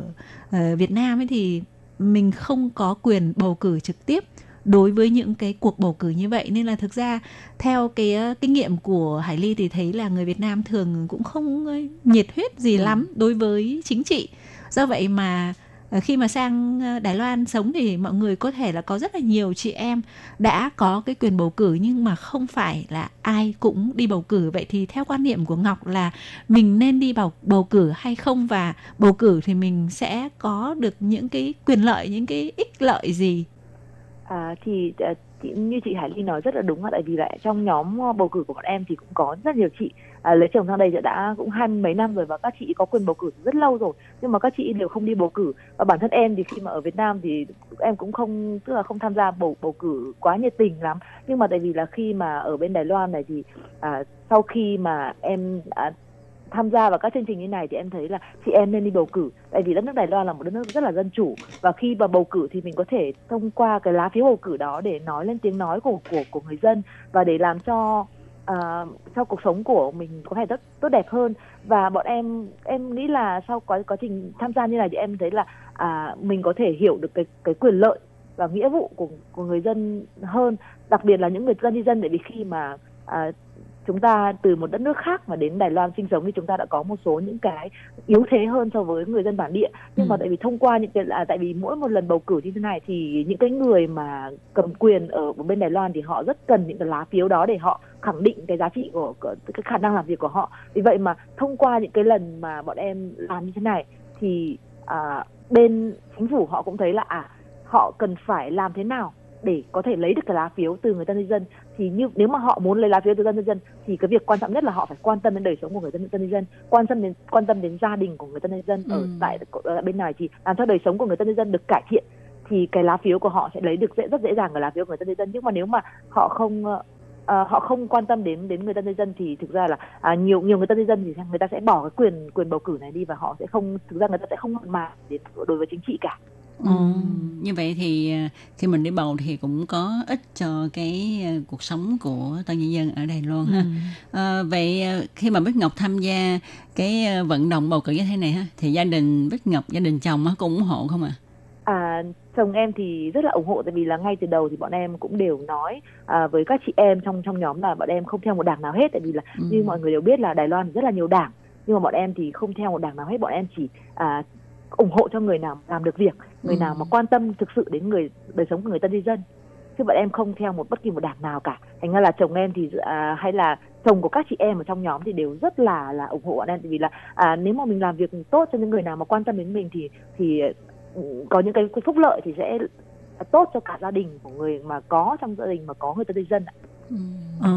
Việt Nam ấy thì mình không có quyền bầu cử trực tiếp đối với những cái cuộc bầu cử như vậy nên là thực ra theo cái ờ, kinh nghiệm của Hải Ly thì thấy là người Việt Nam thường cũng không ờ, nhiệt huyết gì lắm đối với chính trị. Do vậy mà ờ, khi mà sang Đài Loan sống thì mọi người có thể là có rất là nhiều chị em đã có cái quyền bầu cử nhưng mà không phải là ai cũng đi bầu cử. Vậy thì theo quan niệm của Ngọc là mình nên đi bầu bầu cử hay không và bầu cử thì mình sẽ có được những cái quyền lợi, những cái ích lợi gì? À, thì à, chị, như chị Hải Ly nói rất là đúng ạ tại vì lại trong nhóm ờ, bầu cử của bọn em thì cũng có rất nhiều chị à, lấy chồng sang đây đã cũng hai mươi mấy năm rồi và các chị có quyền bầu cử rất lâu rồi nhưng mà các chị đều không đi bầu cử. Và bản thân em thì khi mà ở Việt Nam thì em cũng không tức là không tham gia bầu bầu cử quá nhiệt tình lắm. Nhưng mà tại vì là khi mà ở bên Đài Loan này thì à, sau khi mà em à, tham gia vào các chương trình như này thì em thấy là chị em nên đi bầu cử. Tại vì đất nước Đài Loan là một đất nước rất là dân chủ. Và khi mà bầu cử thì mình có thể thông qua cái lá phiếu bầu cử đó để nói lên tiếng nói của của của người dân và để làm cho à, cho cuộc sống của mình có thể tốt tốt đẹp hơn. Và bọn em em nghĩ là sau quá quá trình tham gia như này thì em thấy là uh, mình có thể hiểu được cái cái quyền lợi và nghĩa vụ của của người dân hơn. Đặc biệt là những người dân di dân tại vì khi mà uh, chúng ta từ một đất nước khác mà đến Đài Loan sinh sống thì chúng ta đã có một số những cái yếu thế hơn so với người dân bản địa nhưng Ừ. mà tại vì thông qua những cái là tại vì mỗi một lần bầu cử như thế này thì những cái người mà cầm quyền ở bên Đài Loan thì họ rất cần những cái lá phiếu đó để họ khẳng định cái giá trị của, của cái khả năng làm việc của họ vì vậy mà thông qua những cái lần mà bọn em làm như thế này thì à, bên chính phủ họ cũng thấy là à họ cần phải làm thế nào để có thể lấy được cái lá phiếu từ người dân nhân dân. Thì như nếu mà họ muốn lấy lá phiếu từ dân nhân dân thì cái việc quan trọng nhất là họ phải quan tâm đến đời sống của người dân dân nhân dân quan tâm đến quan tâm đến gia đình của người dân nhân dân ở Ừ. tại bên này thì làm cho đời sống của người dân nhân dân được cải thiện. Thì cái lá phiếu của họ sẽ lấy được dễ rất dễ dàng cái lá phiếu của người dân nhân dân. Nhưng mà nếu mà họ không ờ, họ không quan tâm đến đến người dân nhân dân thì thực ra là à, nhiều nhiều người dân nhân dân thì người ta sẽ bỏ cái quyền quyền bầu cử này đi và họ sẽ không thực ra người ta sẽ không mặn mà đến đối với chính trị cả Ừ. Như vậy thì à, khi mình đi bầu thì cũng có ích cho cái à, cuộc sống của toàn nhân dân ở Đài Loan ha. À, vậy à, khi mà Bích Ngọc tham gia cái à, vận động bầu cử như thế này ha thì gia đình Bích Ngọc gia đình chồng cũng ủng hộ không ạ? À, chồng em thì rất là ủng hộ tại vì là ngay từ đầu thì bọn em cũng đều nói à, với các chị em trong trong nhóm là bọn em không theo một đảng nào hết tại vì là Ừ. như mọi người đều biết là Đài Loan rất là nhiều đảng nhưng mà bọn em thì không theo một đảng nào hết bọn em chỉ à, ủng hộ cho người nào làm được việc người Ừ. nào mà quan tâm thực sự đến người đời sống của người tân di dân chứ bọn em không theo một bất kỳ một đảng nào cả thành ra là chồng em thì à, hay là chồng của các chị em ở trong nhóm thì đều rất là là ủng hộ bọn em vì là à, nếu mà mình làm việc tốt cho những người nào mà quan tâm đến mình thì thì ừ, có những cái phúc lợi thì sẽ tốt cho cả gia đình của người mà có trong gia đình mà có người tân di dân ạ. Ừ. Ờ,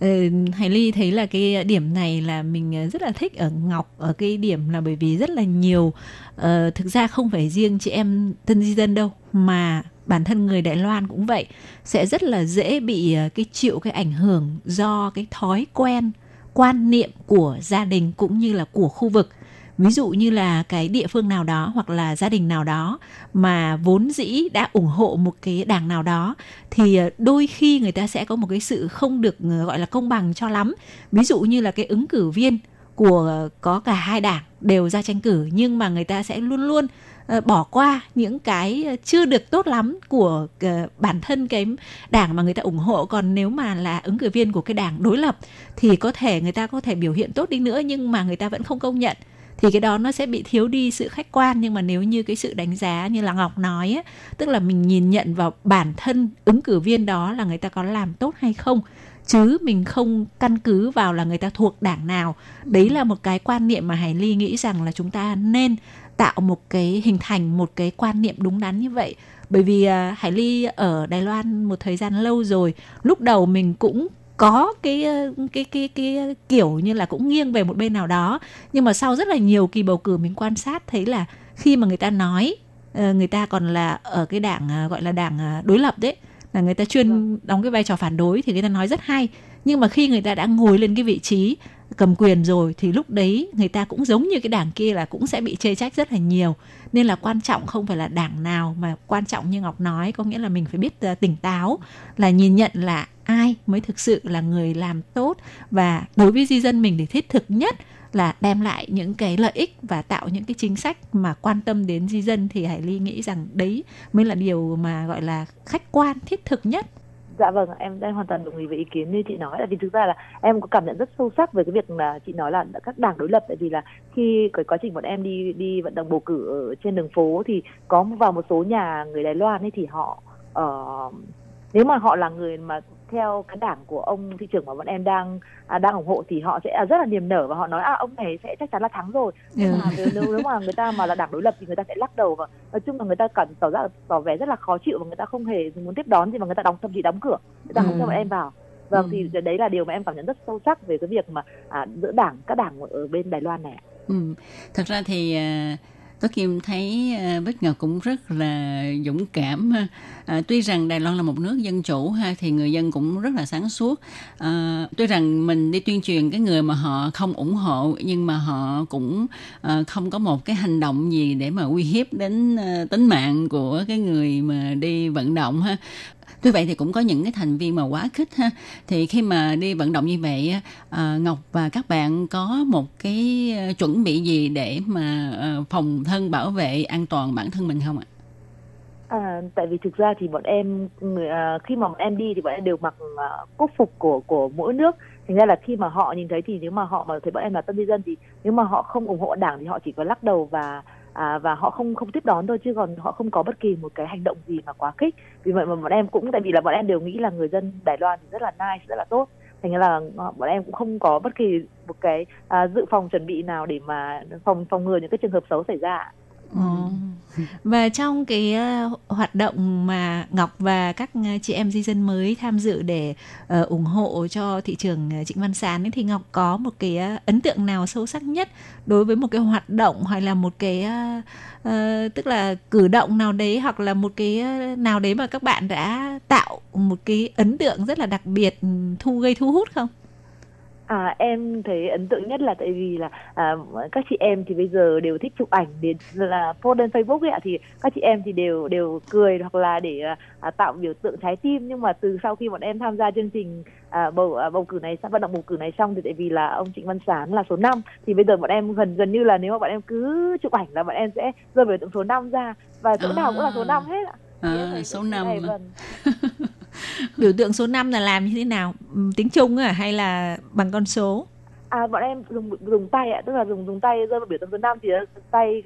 Ừ, Hải Ly thấy là cái điểm này là mình ờ, rất là thích ở Ngọc ở cái điểm là bởi vì rất là nhiều uh, thực ra không phải riêng chị em tân di dân đâu mà bản thân người Đài Loan cũng vậy. Sẽ rất là dễ bị uh, cái chịu cái ảnh hưởng do cái thói quen quan niệm của gia đình cũng như là của khu vực ví dụ như là cái địa phương nào đó hoặc là gia đình nào đó mà vốn dĩ đã ủng hộ một cái đảng nào đó, thì ờ, đôi khi người ta sẽ có một cái sự không được ờ, gọi là công bằng cho lắm. Ví dụ như là cái ứng cử viên của có cả hai đảng đều ra tranh cử, nhưng mà người ta sẽ luôn luôn ờ, bỏ qua những cái chưa được tốt lắm của bản thân cái đảng mà người ta ủng hộ. Còn nếu mà là ứng cử viên của cái đảng đối lập thì có thể người ta có thể biểu hiện tốt đi nữa nhưng mà người ta vẫn không công nhận thì cái đó nó sẽ bị thiếu đi sự khách quan. Nhưng mà nếu như cái sự đánh giá như là ngọc nói á, tức là mình nhìn nhận vào bản thân ứng cử viên đó là người ta có làm tốt hay không chứ mình không căn cứ vào là người ta thuộc đảng nào đấy là một cái quan niệm mà hải ly nghĩ rằng là chúng ta nên tạo một cái hình thành một cái quan niệm đúng đắn như vậy. Bởi vì uh, hải ly ở đài loan một thời gian lâu rồi lúc đầu mình cũng có cái ờ, cái cái cái kiểu như là cũng nghiêng về một bên nào đó nhưng mà sau rất là nhiều kỳ bầu cử mình quan sát thấy là khi mà người ta nói ờ, người ta còn là ở cái đảng à, gọi là đảng à, đối lập đấy là người ta chuyên đóng cái vai trò phản đối thì người ta nói rất hay. Nhưng mà khi người ta đã ngồi lên cái vị trí cầm quyền rồi thì lúc đấy người ta cũng giống như cái đảng kia là cũng sẽ bị chê trách rất là nhiều. Nên là quan trọng không phải là đảng nào, mà quan trọng như ngọc nói, có nghĩa là mình phải biết ờ, tỉnh táo, là nhìn nhận là ai mới thực sự là người làm tốt. Và đối với di dân mình thì thiết thực nhất là đem lại những cái lợi ích và tạo những cái chính sách mà quan tâm đến di dân thì Hải Ly nghĩ rằng đấy mới là điều mà gọi là khách quan, thiết thực nhất. Dạ vâng, em em hoàn toàn đồng ý với ý kiến như chị nói. Tại vì thực ra là em có cảm nhận rất sâu sắc về cái việc là chị nói là các đảng đối lập. Tại vì là khi cái quá trình bọn em đi đi vận động bầu cử ở trên đường phố thì có vào một số nhà người Đài Loan ấy thì họ uh, nếu mà họ là người mà theo cái đảng của ông thị trưởng mà bọn em đang à, đang ủng hộ thì họ sẽ rất là niềm nở và họ nói à ông này sẽ chắc chắn là thắng rồi nhưng Ừ. mà nếu, nếu nếu mà người ta mà là đảng đối lập thì người ta sẽ lắc đầu và nói chung là người ta cảm tỏ ra tỏ vẻ rất là khó chịu và người ta không hề muốn tiếp đón gì mà người ta đóng thậm chí đóng cửa người ta không Ừ. cho bọn em vào vâng Ừ. thì đấy là điều mà em cảm nhận rất sâu sắc về cái việc mà à, giữa đảng các đảng ở bên Đài Loan này Ừ. Thật ra thì à, Tố Kim thấy à, Bích Ngọc cũng rất là dũng cảm. À, tuy rằng Đài Loan là một nước dân chủ ha thì người dân cũng rất là sáng suốt. À, tuy rằng mình đi tuyên truyền cái người mà họ không ủng hộ nhưng mà họ cũng à, không có một cái hành động gì để mà uy hiếp đến à, tính mạng của cái người mà đi vận động ha. Tuy vậy thì cũng có những cái thành viên mà quá khích ha. Thì khi mà đi vận động như vậy à, Ngọc và các bạn có một cái ờ, chuẩn bị gì để mà ờ, phòng thân bảo vệ an toàn bản thân mình không ạ? À, tại vì thực ra thì bọn em à, khi mà bọn em đi thì bọn em đều mặc à, quốc phục của của mỗi nước thành ra là khi mà họ nhìn thấy thì nếu mà họ mà thấy bọn em là tân di dân thì nếu mà họ không ủng hộ đảng thì họ chỉ có lắc đầu và à, và họ không không tiếp đón thôi chứ còn họ không có bất kỳ một cái hành động gì mà quá khích vì vậy mà bọn em cũng tại vì là bọn em đều nghĩ là người dân Đài Loan thì rất là nice rất là tốt. Thành ra là bọn em cũng không có bất kỳ một cái à, dự phòng chuẩn bị nào để mà phòng phòng ngừa những cái trường hợp xấu xảy ra Ờ. Và trong cái ờ, hoạt động mà Ngọc và các ờ, chị em di dân mới tham dự để ủng hộ cho thị trường Trịnh Văn Sán ấy, thì Ngọc có một cái ấn tượng nào sâu sắc nhất đối với một cái hoạt động hay là một cái tức là cử động nào đấy hoặc là một cái nào đấy mà các bạn đã tạo một cái ấn tượng rất là đặc biệt ừ, thu gây thu hút không? À, em thấy ấn tượng nhất là tại vì là à, các chị em thì bây giờ đều thích chụp ảnh để là post lên Facebook ấy ạ thì các chị em thì đều đều cười hoặc là để à, tạo biểu tượng trái tim nhưng mà từ sau khi bọn em tham gia chương trình à, bầu à, bầu cử này vận động bầu cử này xong thì tại vì là ông Trịnh Văn Sán là số 5 thì bây giờ bọn em gần gần như là nếu mà bọn em cứ chụp ảnh là bọn em sẽ rơi biểu tượng số 5 ra và chỗ nào cũng là số 5 hết ạ. À, số cái năm này, vâng. Biểu tượng số 5 là làm như thế nào? Ừm, Tính chung à hay là bằng con số? À bọn em dùng dùng tay ạ, tức là dùng dùng tay giơ vào biểu tượng số 5 thì tay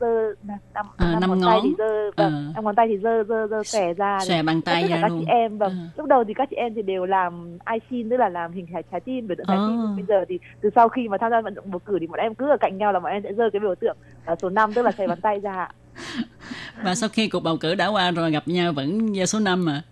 giơ năm À, năm năm ngón tay thì giơ vâng, Ờ. năm ngón tay thì giơ giơ giơ xòe ra. xòe bàn tay tất cả ra các luôn chị em vâng Ờ. lúc đầu thì các chị em thì đều làm ai xin tức là làm hình trái, trái tim biểu tượng trái Ờ. tim bây giờ thì từ sau khi mà tham gia vận động bầu cử thì bọn em cứ ở cạnh nhau là bọn em sẽ giơ cái biểu tượng à, số 5 tức là xòe bàn tay ra ạ. và sau khi cuộc bầu cử đã qua rồi gặp nhau vẫn giơ số 5 mà.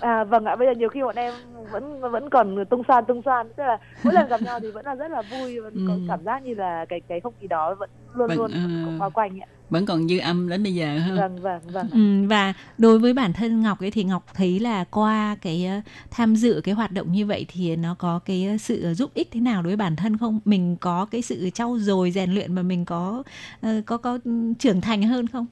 À vâng ạ bây giờ nhiều khi bọn em vẫn vẫn còn tung xoan tung xoan. Tức là mỗi lần gặp nhau thì vẫn là rất là vui vẫn có Ừ. cảm giác như là cái cái không khí đó vẫn luôn Vẫn, luôn bao quanh ạ vẫn còn dư âm đến bây giờ ha vâng vâng vâng Ừ, và đối với bản thân Ngọc ấy thì Ngọc thấy là qua cái ờ, tham dự cái hoạt động như vậy thì nó có cái ờ, sự giúp ích thế nào đối với bản thân không? Mình có cái sự trau dồi rèn luyện mà mình có ờ, có có trưởng thành hơn không?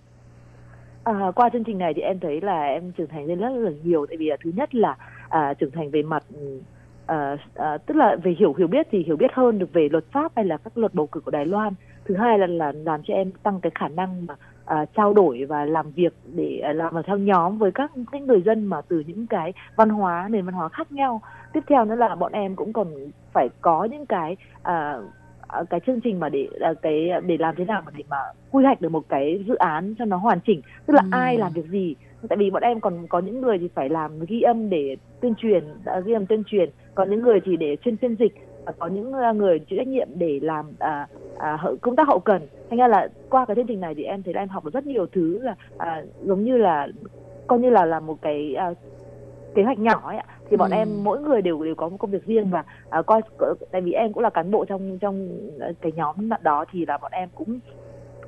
À, qua chương trình này thì em thấy là em trưởng thành lên rất là nhiều tại vì là thứ nhất là à, trưởng thành về mặt ừ, à, à, tức là về hiểu hiểu biết thì hiểu biết hơn được về luật pháp hay là các luật bầu cử của Đài Loan thứ hai là là làm cho em tăng cái khả năng mà à, trao đổi và làm việc để à, làm vào theo nhóm với các cái người dân mà từ những cái văn hóa nền văn hóa khác nhau. Tiếp theo nữa là bọn em cũng còn phải có những cái à, à, cái chương trình mà để à, cái để làm thế nào mà để mà quy hoạch được một cái dự án cho nó hoàn chỉnh. Tức là Ừ. ai làm việc gì. Tại vì bọn em còn có những người thì phải làm ghi âm để tuyên truyền ghi âm tuyên truyền. Còn những người thì để chuyên phiên dịch và có những à, người chịu trách nhiệm để làm à, à, công tác hậu cần thành ra là qua cái chương trình này thì em thấy là em học được rất nhiều thứ là à, giống như là coi như là là một cái à, kế hoạch nhỏ ấy ạ thì bọn Ừ. em mỗi người đều đều có một công việc riêng và à, coi tại vì em cũng là cán bộ trong trong ờ, cái nhóm đó thì là bọn em cũng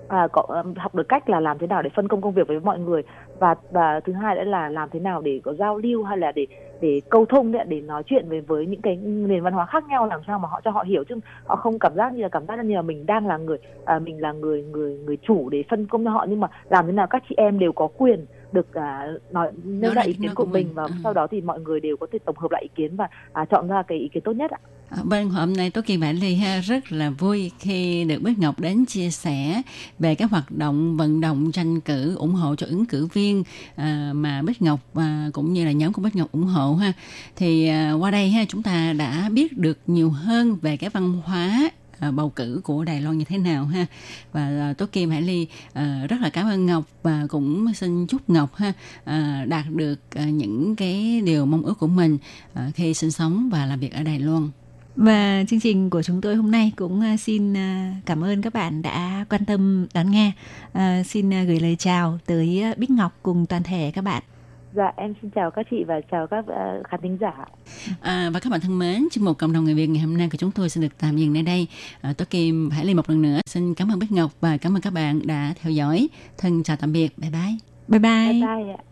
à, có ừm, học được cách là làm thế nào để phân công công việc với mọi người và và thứ hai nữa là làm thế nào để có giao lưu hay là để để câu thông đấy, để nói chuyện với với những cái nền văn hóa khác nhau làm sao mà họ cho họ hiểu chứ họ không cảm giác như là cảm giác như là mình đang là người à, mình là người người người chủ để phân công cho họ nhưng mà làm thế nào các chị em đều có quyền được à, nói nêu ra ý kiến của mình mình. và Ừ. sau đó thì mọi người đều có thể tổng hợp lại ý kiến và à, chọn ra cái ý kiến tốt nhất ạ. À, bên hôm nay Tố Kỳ Bản Ly ha rất là vui khi được Bích Ngọc đến chia sẻ về các hoạt động vận động tranh cử ủng hộ cho ứng cử viên à, mà Bích Ngọc à, cũng như là nhóm của Bích Ngọc ủng hộ ha. Thì à, qua đây ha chúng ta đã biết được nhiều hơn về cái văn hóa à, bầu cử của Đài Loan như thế nào ha và à, Tố Kim Hải Ly rất là cảm ơn Ngọc và cũng xin chúc Ngọc ha đạt được những cái điều mong ước của mình khi sinh sống và làm việc ở Đài Loan. Và chương trình của chúng tôi hôm nay cũng à, xin à, cảm ơn các bạn đã quan tâm đón nghe. À, xin à, gửi lời chào tới Bích Ngọc cùng toàn thể các bạn. Dạ em xin chào các chị và chào các khán thính giả. À, và các bạn thân mến, chương mục cộng đồng người Việt ngày hôm nay của chúng tôi xin được tạm dừng nơi đây. À, Tố Kim Hải Ly một lần nữa xin cảm ơn Bích Ngọc và cảm ơn các bạn đã theo dõi. Thân chào tạm biệt, bye bye. Bye bye. Bye bye ạ.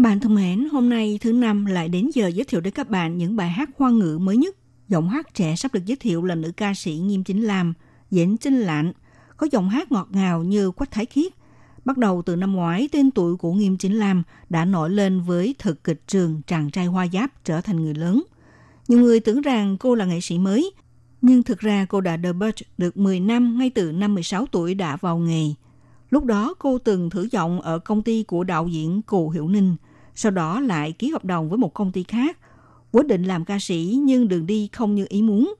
Các bạn thân mến, hôm nay thứ năm lại đến giờ giới thiệu đến các bạn những bài hát hoa ngữ mới nhất. Giọng hát trẻ sắp được giới thiệu là nữ ca sĩ Nghiêm Chính Lam, diễn Trinh Lạnh, có giọng hát ngọt ngào như Quách Thái Khiết. Bắt đầu từ năm ngoái, tên tuổi của Nghiêm Chính Lam đã nổi lên với thực kịch trường Chàng trai hoa giáp trở thành người lớn. Nhiều người tưởng rằng cô là nghệ sĩ mới, nhưng thực ra cô đã debut được 10 năm ngay từ năm 16 tuổi đã vào nghề. Lúc đó cô từng thử giọng ở công ty của đạo diễn Cù Hiểu Ninh, sau đó lại ký hợp đồng với một công ty khác. Quyết định làm ca sĩ nhưng đường đi không như ý muốn.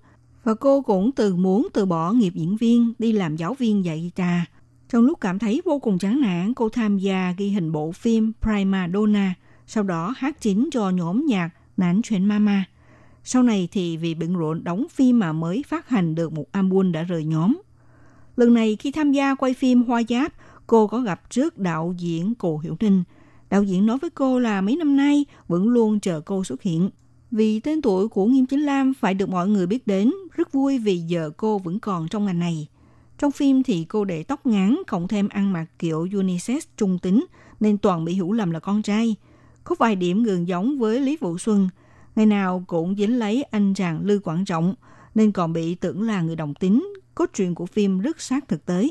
Và cô cũng từ muốn từ bỏ nghiệp diễn viên, đi làm giáo viên dạy guitar. Trong lúc cảm thấy vô cùng chán nản, cô tham gia ghi hình bộ phim Prima Donna, sau đó hát chính cho nhóm nhạc Nán Chuyện Mama. Sau này thì vì bận rộn đóng phim mà mới phát hành được một album đã rời nhóm. Lần này khi tham gia quay phim Hoa Giáp, cô có gặp trước đạo diễn Cổ Hiểu Ninh. Đạo diễn nói với cô là mấy năm nay vẫn luôn chờ cô xuất hiện. Vì tên tuổi của Nghiêm Chính Lam phải được mọi người biết đến, rất vui vì giờ cô vẫn còn trong ngành này. Trong phim thì cô để tóc ngắn, cộng thêm ăn mặc kiểu unisex trung tính, nên toàn bị hiểu lầm là con trai. Có vài điểm gần giống với Lý Vũ Xuân. Ngày nào cũng dính lấy anh chàng Lư Quảng Trọng, nên còn bị tưởng là người đồng tính. Cốt truyện của phim rất sát thực tế.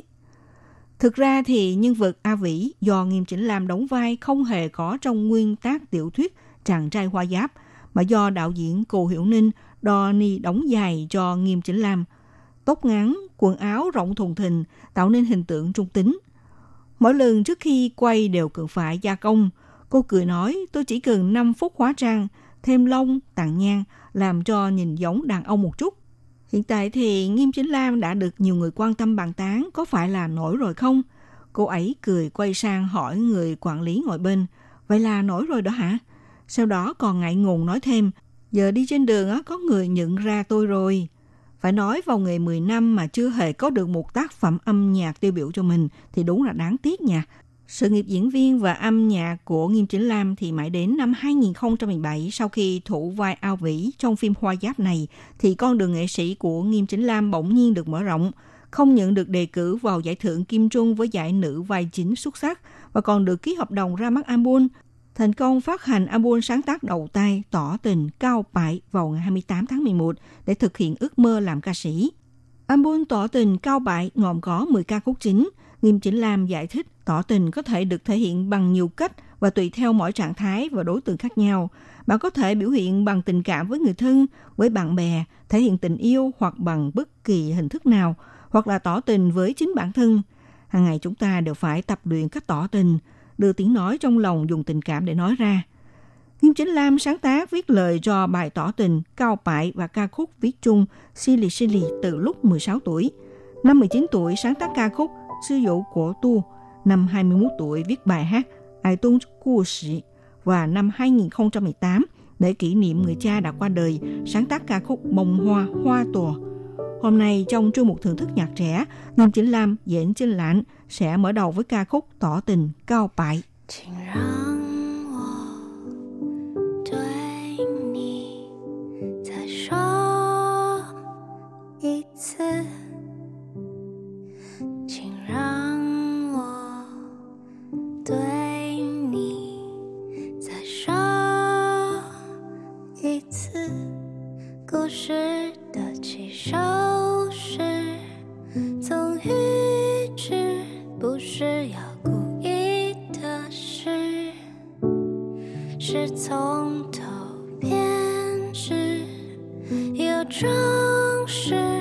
Thực ra thì nhân vật A Vĩ do Nghiêm Chỉnh Lam đóng vai không hề có trong nguyên tác tiểu thuyết Chàng trai hoa giáp, mà do đạo diễn Cô Hiểu Ninh đo đóng dài cho Nghiêm Chỉnh Lam. Tóc ngắn, quần áo rộng thùng thình tạo nên hình tượng trung tính. Mỗi lần trước khi quay đều cần phải gia công. Cô cười nói tôi chỉ cần 5 phút hóa trang, thêm lông, tặng nhang, làm cho nhìn giống đàn ông một chút. Hiện tại thì Nghiêm Chính Lam đã được nhiều người quan tâm bàn tán có phải là nổi rồi không? Cô ấy cười quay sang hỏi người quản lý ngồi bên. Vậy là nổi rồi đó hả? Sau đó còn ngại ngùng nói thêm. Giờ đi trên đường á, có người nhận ra tôi rồi. Phải nói vào nghề 10 năm mà chưa hề có được một tác phẩm âm nhạc tiêu biểu cho mình thì đúng là đáng tiếc nha. Sự nghiệp diễn viên và âm nhạc của Nghiêm Chính Lam thì mãi đến năm 2017 sau khi thủ vai ao vĩ trong phim Hoa Giáp này thì con đường nghệ sĩ của Nghiêm Chính Lam bỗng nhiên được mở rộng, không nhận được đề cử vào giải thưởng Kim Trung với giải nữ vai chính xuất sắc và còn được ký hợp đồng ra mắt album. Thành công phát hành album sáng tác đầu tay Tỏ tình cao bại vào ngày 28 tháng 11 để thực hiện ước mơ làm ca sĩ. Album Tỏ tình cao bại gồm có 10 ca khúc chính. Nghiêm Chỉnh Lam giải thích tỏ tình có thể được thể hiện bằng nhiều cách và tùy theo mỗi trạng thái và đối tượng khác nhau. Bạn có thể biểu hiện bằng tình cảm với người thân, với bạn bè, thể hiện tình yêu hoặc bằng bất kỳ hình thức nào, hoặc là tỏ tình với chính bản thân. Hàng ngày chúng ta đều phải tập luyện cách tỏ tình, đưa tiếng nói trong lòng dùng tình cảm để nói ra. Nghiêm Chính Lam sáng tác viết lời cho bài tỏ tình, cao bại và ca khúc viết chung Silly Silly từ lúc 16 tuổi. Năm 19 tuổi sáng tác ca khúc Sư dụ của tu năm 21 tuổi viết bài hát Ai Tôn Cua Sĩ và năm 2018 để kỷ niệm người cha đã qua đời sáng tác ca khúc Bông Hoa Hoa Tùa. Hôm nay trong chương mục thưởng thức nhạc trẻ, Nghiêm Chính Lam diễn Chính Lãnh sẽ mở đầu với ca khúc Tỏ Tình Cao Bại. Chính rằng 对你再说一次故事的起手是总预知，不是要故意的事，是从头编织，有装饰。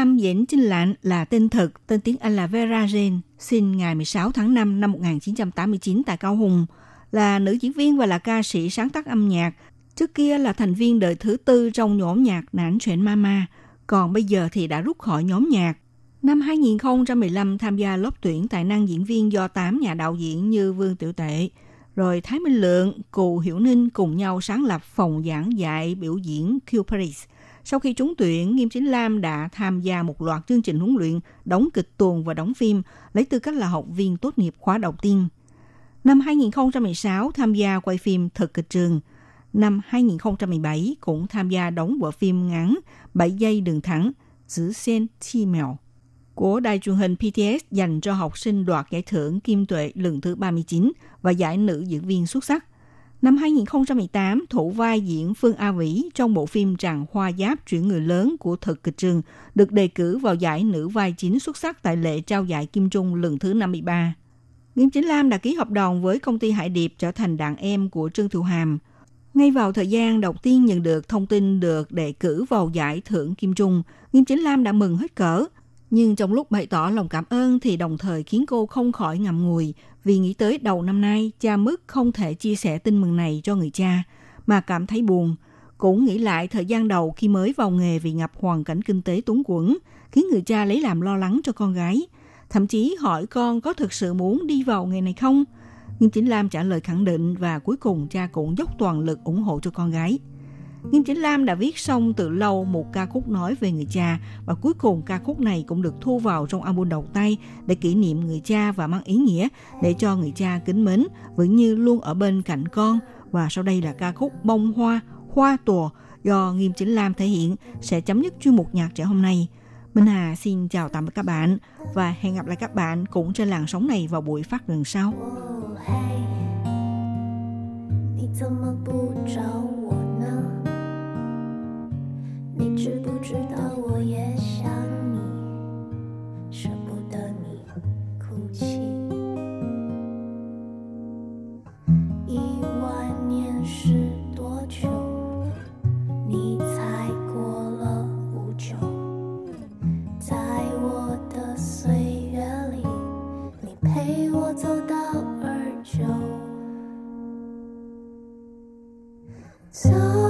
Nam Diễn Trinh Lạn là tên thật tên tiếng Anh là Vera Jane, sinh ngày 16 tháng 5 năm 1989 tại Cao Hùng, là nữ diễn viên và là ca sĩ sáng tác âm nhạc. Trước kia là thành viên đời thứ tư trong nhóm nhạc Nản Chuyện Mama, còn bây giờ thì đã rút khỏi nhóm nhạc. Năm 2015 tham gia lớp tuyển tài năng diễn viên do 8 nhà đạo diễn như Vương Tiểu Tệ, rồi Thái Minh Lượng, Cù Hiểu Ninh cùng nhau sáng lập phòng giảng dạy biểu diễn Q Paris – sau khi trúng tuyển, Nghiêm Chính Lam đã tham gia một loạt chương trình huấn luyện, đóng kịch tuồng và đóng phim, lấy tư cách là học viên tốt nghiệp khóa đầu tiên. Năm 2016 tham gia quay phim Thực kịch trường. Năm 2017 cũng tham gia đóng bộ phim ngắn 7 giây đường thẳng, Giữ Sen Chi Mèo của đài truyền hình PTS dành cho học sinh đoạt giải thưởng Kim Tuệ lần thứ 39 và giải nữ diễn viên xuất sắc. Năm 2018, thủ vai diễn Phương A Vĩ trong bộ phim Tràng Hoa Giáp chuyển người lớn của Thực kịch trường được đề cử vào giải nữ vai chính xuất sắc tại lễ trao giải Kim Trung lần thứ 53. Nghiêm Chính Lam đã ký hợp đồng với công ty Hải Điệp trở thành đàn em của Trương Thu Hàm. Ngay vào thời gian đầu tiên nhận được thông tin được đề cử vào giải thưởng Kim Trung, Nghiêm Chính Lam đã mừng hết cỡ. Nhưng trong lúc bày tỏ lòng cảm ơn thì đồng thời khiến cô không khỏi ngậm ngùi vì nghĩ tới đầu năm nay cha mất không thể chia sẻ tin mừng này cho người cha mà cảm thấy buồn. Cũng nghĩ lại thời gian đầu khi mới vào nghề vì gặp hoàn cảnh kinh tế túng quẫn, khiến người cha lấy làm lo lắng cho con gái. Thậm chí hỏi con có thực sự muốn đi vào nghề này không? Nhưng Chính Lam trả lời khẳng định và cuối cùng cha cũng dốc toàn lực ủng hộ cho con gái. Nghiêm Chính Lam đã viết xong từ lâu một ca khúc nói về người cha và cuối cùng ca khúc này cũng được thu vào trong album đầu tay để kỷ niệm người cha và mang ý nghĩa để cho người cha kính mến vẫn như luôn ở bên cạnh con và sau đây là ca khúc Bông Hoa, Hoa Tùa do Nghiêm Chính Lam thể hiện sẽ chấm dứt chuyên mục nhạc trẻ hôm nay. Minh Hà xin chào tạm biệt các bạn và hẹn gặp lại các bạn cũng trên làn sóng này vào buổi phát lần sau. 嘿，你怎么不找我呢？你知不知道我也想你，舍不得你哭泣。一万年是多久？So